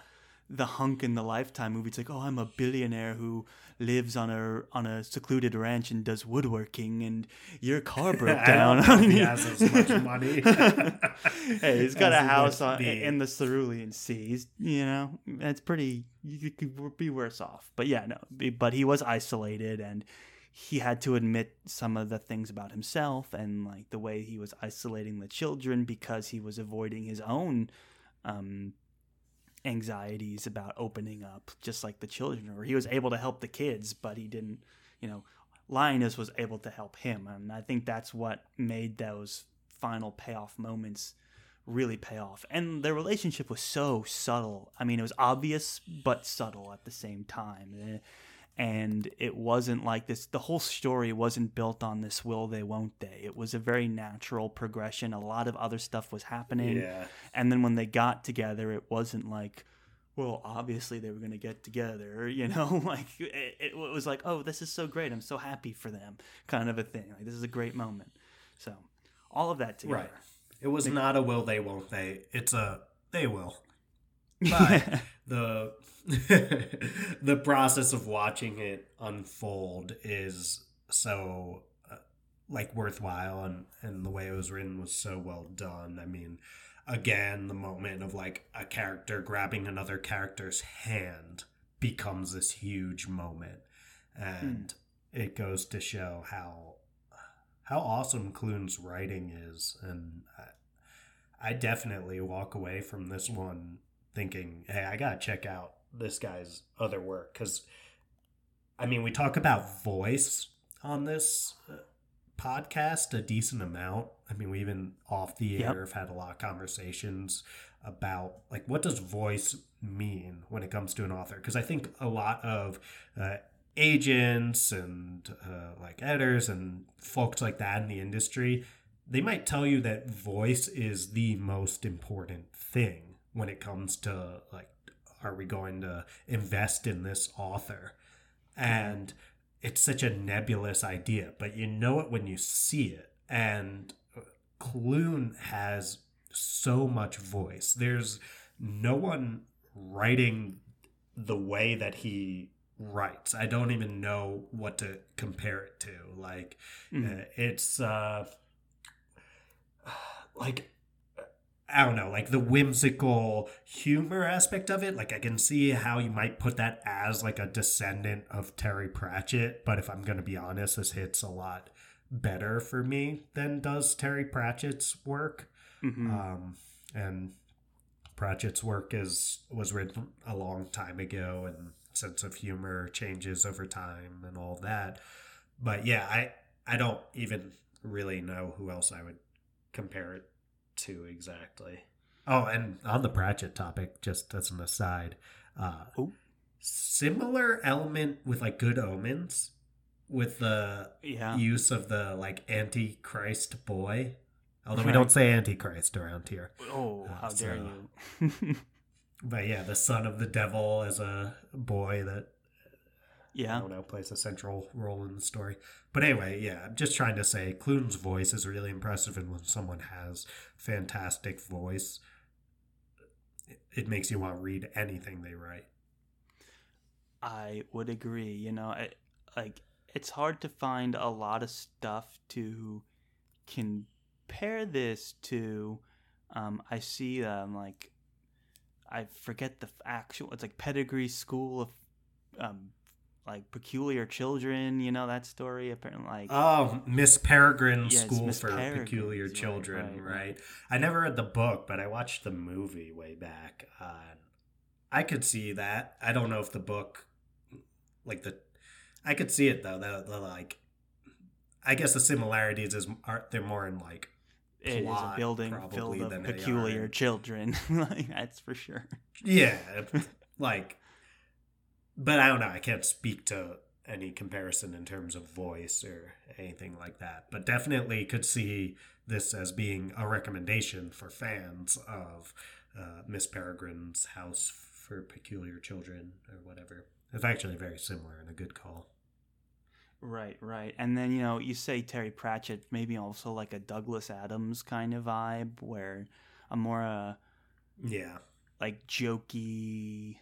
the hunk in the lifetime movie it's like oh i'm a billionaire who lives on a on a secluded ranch and does woodworking and your car broke I down don't he has as much money. hey, he's got as a house on, in the Cerulean Sea. He's, you know, that's pretty. You could be worse off. But yeah, no. But he was isolated, and he had to admit some of the things about himself and like the way he was isolating the children because he was avoiding his own um, anxieties about opening up, just like the children. Or he was able to help the kids, but he didn't. You know, Linus was able to help him, and I think that's what made those final payoff moments really pay off. And their relationship was so subtle. I mean, it was obvious but subtle at the same time. And it wasn't like this. The whole story wasn't built on this will they, won't they. It was a very natural progression. A lot of other stuff was happening. yeah, And then when they got together, it wasn't like, well, obviously they were going to get together, you know? like, it, it was like, oh, this is so great. I'm so happy for them, kind of a thing. Like, this is a great moment. So, all of that together. right. It was not a will they, won't they. It's a they will. But the the process of watching it unfold is so uh, like worthwhile and and the way it was written was so well done. I mean again the moment of like a character grabbing another character's hand becomes this huge moment. And it goes to show how how awesome Klune's writing is. And I, I definitely walk away from this one thinking hey I got to check out this guy's other work cuz I mean we talk about voice on this uh, podcast a decent amount. I mean we even off the air Yep. have had a lot of conversations about like what does voice mean when it comes to an author? Because I think a lot of uh, agents and uh, like editors and folks like that in the industry they might tell you that voice is the most important thing when it comes to like are we going to invest in this author? And it's such a nebulous idea but you know it when you see it. And Klune has so much voice. There's no one writing the way that he writes. I don't even know what to compare it to. Like uh, it's uh like I don't know, like the whimsical humor aspect of it. Like I can see how you might put that as like a descendant of Terry Pratchett, but if I'm going to be honest, this hits a lot better for me than does Terry Pratchett's work. Mhm. Um, and Pratchett's work is was written a long time ago, and sense of humor changes over time and all that. But yeah, I I don't even really know who else I would compare it to exactly. Oh, and on the Pratchett topic, just as an aside, uh, Oh. similar element with like Good Omens, with the yeah. use of the like Antichrist boy. Although we don't say Antichrist around here. oh, Uh, how dare you. But yeah, the son of the devil as a boy that Yeah. I don't know, plays a central role in the story. But anyway, yeah, I'm just trying to say Klune's voice is really impressive, and when someone has fantastic voice, it, it makes you want to read anything they write. I would agree. You know, I, like it's hard to find a lot of stuff to compare this to. Um, I see um, like I forget the actual. It's like Pedigree School of um, like Peculiar Children. You know that story. Apparently, like Oh, Miss Peregrine Yeah, School Miss for Peregrine's, Peculiar right, Children, right, right. I never read the book, but I watched the movie way back. Uh, I could see that. I don't know if the book, like the, I could see it though. The, the like, I guess the similarities is are they're more in like it is a building filled of than peculiar children. like that's for sure. Yeah, like, but I don't know. I can't speak to any comparison in terms of voice or anything like that. But definitely could see this as being a recommendation for fans of uh, Miss Peregrine's House for Peculiar Children or whatever. It's actually very similar and a good call. Right, right. And then, you know, you say Terry Pratchett, maybe also like a Douglas Adams kind of vibe where a more uh, Yeah, like jokey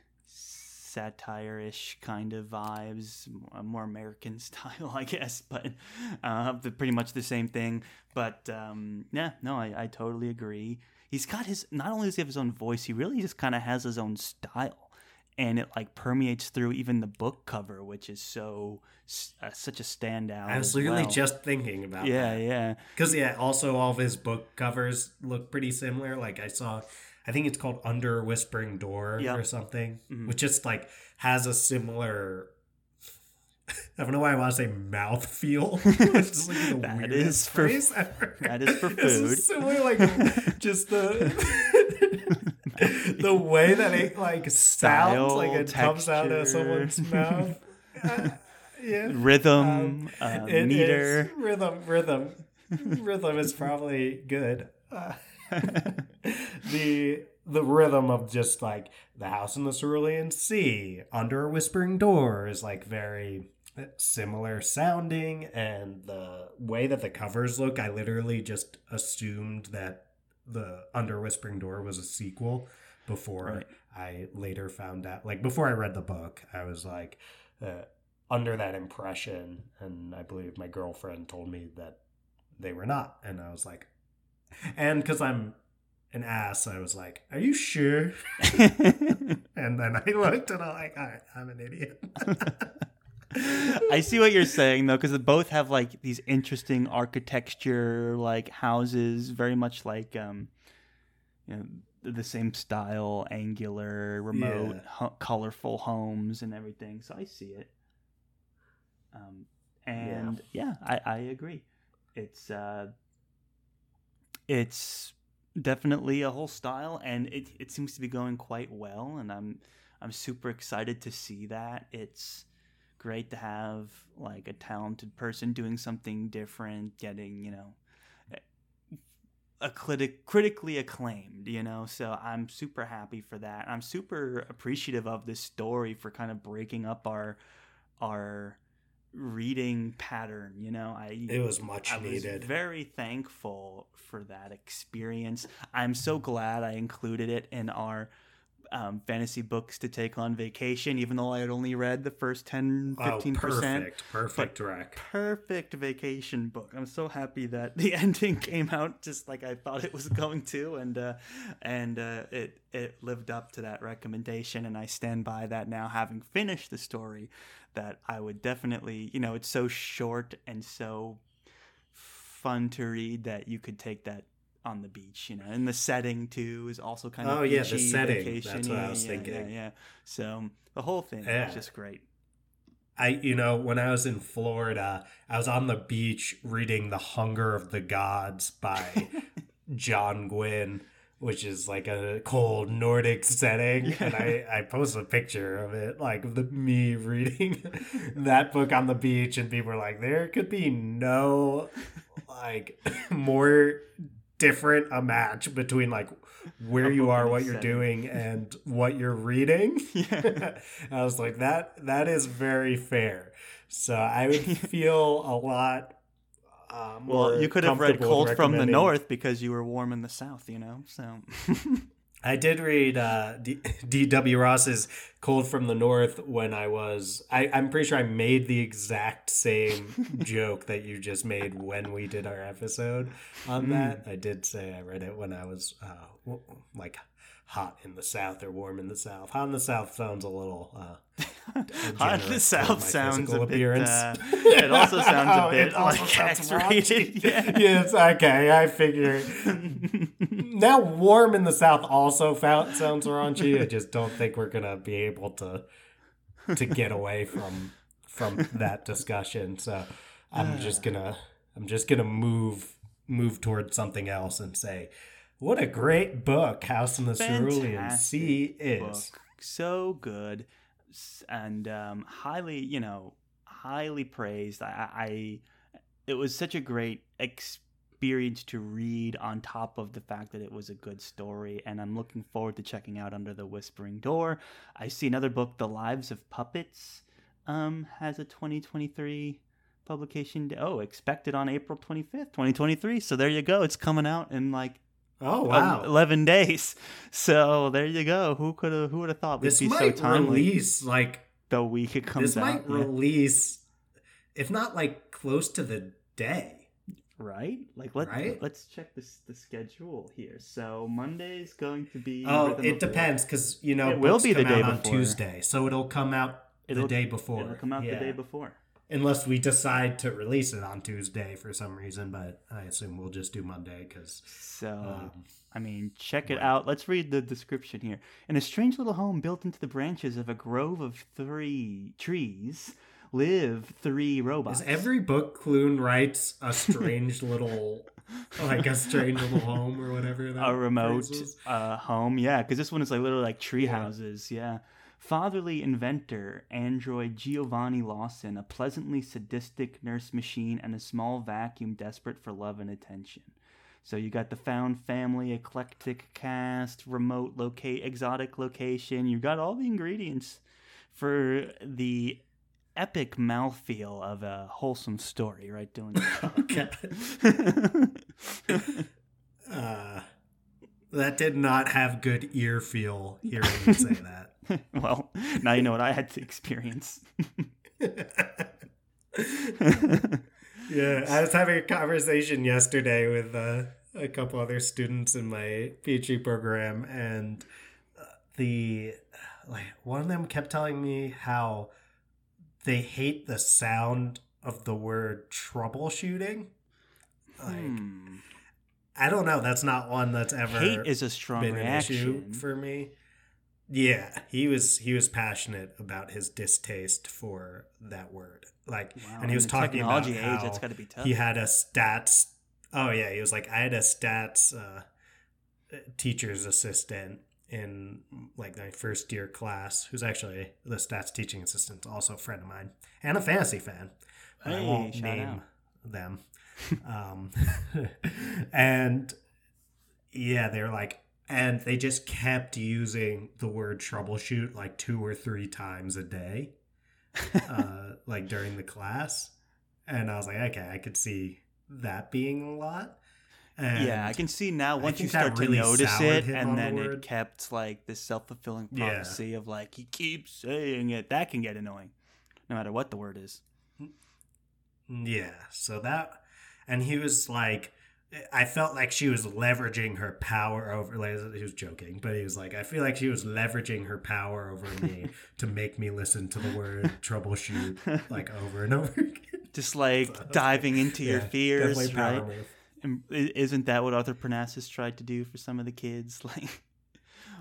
satire-ish kind of vibes, more American style, I guess, but uh, the- pretty much the same thing. But um, yeah, no, I, I totally agree. He's got his, not only does he have his own voice, he really just kind of has his own style. And it like permeates through even the book cover, which is so uh, such a standout. I was literally well. just thinking about yeah, that. yeah. Because yeah, also all of his book covers look pretty similar. Like I saw, I think it's called Under Whispering Door Yep. or something, Mhm. which just like has a similar. I don't know why I want to say mouth feel. It's just, like, the That weirdest is for- phrase ever. that is for food. It's similar, like just the the way that it like sounds, like it comes out of someone's mouth. Uh, yeah, Rhythm, uh, meter. rhythm, rhythm, rhythm is probably good. Uh, the the rhythm of just like the house in the cerulean sea under a whispering door is like very similar sounding and the way that the covers look i literally just assumed that the under whispering door was a sequel before Right. i later found out like before i read the book i was like uh, under that impression and i believe my girlfriend told me that they were not and i was like and because i'm an ass i was like are you sure and then i looked and i'm like i'm an idiot I see what you're saying though, because they both have like these interesting architecture, like houses, very much like um, you know, the same style, angular, remote, Yeah. ho- colorful homes and everything. So I see it. Um, and yeah, I, I agree. It's uh, it's definitely a whole style, and it it seems to be going quite well, and I'm I'm super excited to see that. It's great to have like a talented person doing something different, getting you know a critic critically acclaimed, you know. So I'm super happy for that. I'm super appreciative of this story for kind of breaking up our our reading pattern, you know. I it was much I was needed very thankful for that experience. I'm so glad I included it in our um, fantasy books to take on vacation, even though I had only read the first 10 oh 15%. perfect perfect rec Perfect vacation book. I'm so happy that the ending came out just like I thought it was going to, and uh, and uh, it it lived up to that recommendation, and I stand by that now, having finished the story. That I would definitely, you know, it's so short and so fun to read that you could take that on the beach, you know, and the setting too is also kind of Oh, yeah, the setting. That's what I was yeah, thinking. Yeah, yeah. So the whole thing Yeah. was just great. I, you know, when I was in Florida, I was on the beach reading The Hunger of the Gods by John Gwynne, which is like a cold Nordic setting. And I, I posted a picture of it, like the, me reading that book on the beach, and people were like, there could be no like more different a match between like where you are, what you're doing, and what you're reading. Yeah. I was like, that that is very fair. So I would feel a lot. Uh, Well, you could have read Cold from the North because you were warm in the South, you know? So. I did read uh, D- D.W. Ross's Cold from the North when I was. I, I'm pretty sure I made the exact same joke that you just made when we did our episode on Mm. that. I did say I read it when I was uh, like hot in the South or warm in the South. Hot in the South sounds a little. Uh, Hot in the South sounds a bit. appearance. Uh, it also sounds a Oh, bit like X-rated. Yeah. yes, okay, I figure. now, warm in the South also sounds raunchy. I just don't think we're gonna be able to to get away from from that discussion. So I'm just gonna I'm just gonna move move towards something else and say, what a great book House in the Cerulean Sea is. book. So good, and um, highly, you know, highly praised. I, I, it was such a great experience to read. On top of the fact that it was a good story, and I'm looking forward to checking out Under the Whispering Door. I see another book, The Lives of Puppets, um, has a 2023 publication. Oh, expected on April 25th, 2023. So there you go. It's coming out in like Oh wow! 11 days. So there you go. Who could have who would have thought we'd this be so might timely release like the week it comes this out? might yeah. release, if not like close to the day. right? Like let Right? let's check this the schedule here. So Monday's going to be Oh, it depends because you know It will be the day out on before. Tuesday, so it'll come out It'll- the day before. It'll come out Yeah. the day before. Unless we decide to release it on Tuesday for some reason. But I assume we'll just do Monday because So um, I mean, check it right. out. Let's read the description here. In a strange little home built into the branches of a grove of three trees live three robots. is every book Klune writes a strange little, like a strange little home or whatever that a remote uh, home. Yeah, because this one is like literally like tree Yeah. houses. Yeah. Fatherly inventor, android Giovanni Lawson, a pleasantly sadistic nurse machine, and a small vacuum desperate for love and attention. So you got the found family, eclectic cast, remote locate, exotic location. You got all the ingredients for the epic mouthfeel of a wholesome story, right? Doing Uh, that did not have good ear feel hearing you say that. well, now you know what I had to experience. Yeah, I was having a conversation yesterday with uh, a couple other students in my PhD program, and uh, the like one of them kept telling me how they hate the sound of the word troubleshooting. Like, Hmm. I don't know. That's not one that's ever Hate is a strong been an issue reaction. for me. Yeah, he was he was passionate about his distaste for that word. Like, Wow, and he was in talking about technology how age, that's got to be tough. he had a stats. Oh yeah, he was like, I had a stats uh, teacher's assistant in like my first year class, who's actually the stats teaching assistant, also a friend of mine and a fantasy fan. But I won't name out. them. um, and yeah, they're like, and they just kept using the word troubleshoot like two or three times a day, uh, like during the class. And I was like, okay, I could see that being a lot. And yeah, I can see now once you start to notice it, and the then it kept like this self fulfilling Yeah. prophecy of like he keeps saying it. That can get annoying, no matter what the word is. Yeah, so that, and he was like, I felt like she was leveraging her power over. Like, he was joking, but he was like, I feel like she was leveraging her power over me to make me listen to the word troubleshoot like over and over again. Just like So, diving into your fears, right? move. Isn't that what Arthur Parnassus tried to do for some of the kids, like,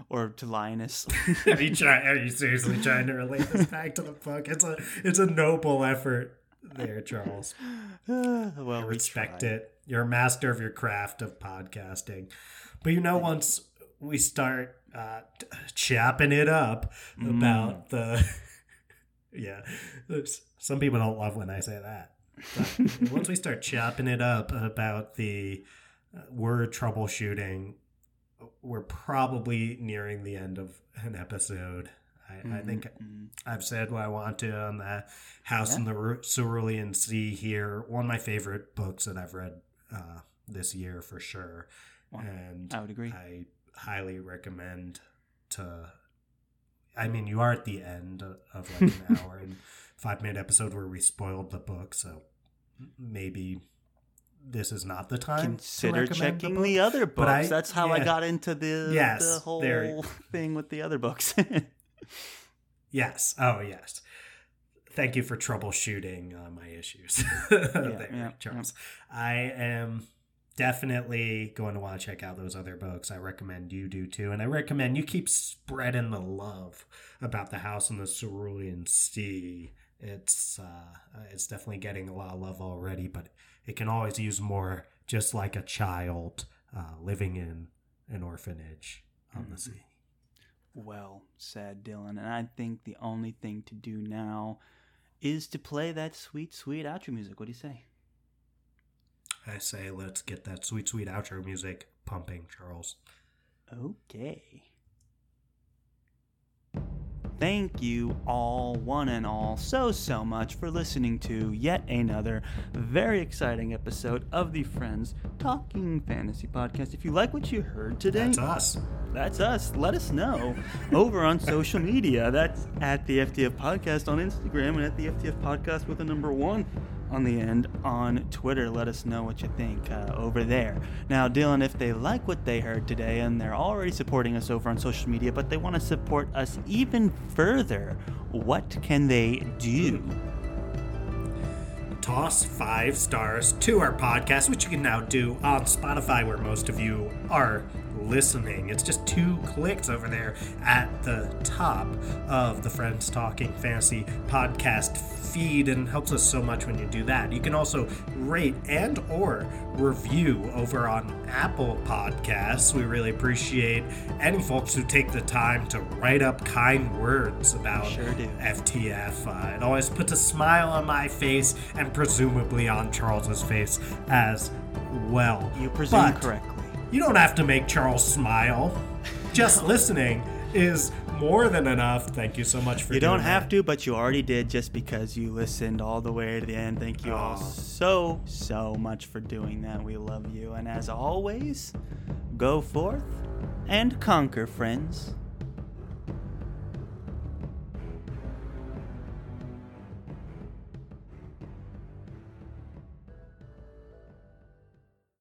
or to Linus? Are you try? Are you seriously trying to relate this back to the book? It's a it's a noble effort there, Charles. well, I respect tried. it. You're a master of your craft of podcasting. But you know, once we start uh, chopping it up Mm. about the. yeah. Some people don't love when I say that. But once we start chopping it up about the we're troubleshooting. We're probably nearing the end of an episode. I, I think Mm-hmm. I've said what I want to on the House Yeah. in the Ru- Cerulean Sea here. One of my favorite books that I've read uh, this year for sure. Wow. And I would agree. I highly recommend to. I mean, you are at the end of like an hour and five minute episode where we spoiled the book, so maybe this is not the time. Consider checking the, book. the other books. I- That's how I got into the Yes, the whole thing with the other books. Yes. Oh, yes. Thank you for troubleshooting uh, my issues there, yeah, Charles. I am definitely going to want to check out those other books. I recommend you do too. And I recommend you keep spreading the love about the house in the Cerulean Sea. It's uh, it's definitely getting a lot of love already, but it can always use more, just like a child uh, living in an orphanage on the sea. well said, Dylan. And I think the only thing to do now is to play that sweet, sweet outro music. What do you say? I say let's get that sweet, sweet outro music pumping, Charles. Okay. Thank you all, one and all, so, so much for listening to yet another very exciting episode of the Friends Talking Fantasy Podcast. If you like what you heard today, That's us. That's us. Let us know over on social media. That's at the FTF Podcast on Instagram and at the FTF Podcast with a number one on the end on Twitter. Let us know what you think uh, over there. Now, Dylan, if they like what they heard today and they're already supporting us over on social media, but they want to support us even further, what can they do? Toss five stars to our podcast, which you can now do on Spotify, where most of you are listening. It's just two clicks over there at the top of the Friends Talking Fantasy podcast feed and helps us so much when you do that. You can also rate and or review over on Apple Podcasts. We really appreciate any folks who take the time to write up kind words about Sure. FTF. Uh, it always puts a smile on my face and presumably on Charles's face as well. You presume But correctly. You don't have to make Charles smile. Just listening is more than enough. Thank you so much for You don't have that. to, but you already did just because you listened all the way to the end. Thank you all oh. so, so much for doing that. We love you. And as always, go forth and conquer, friends.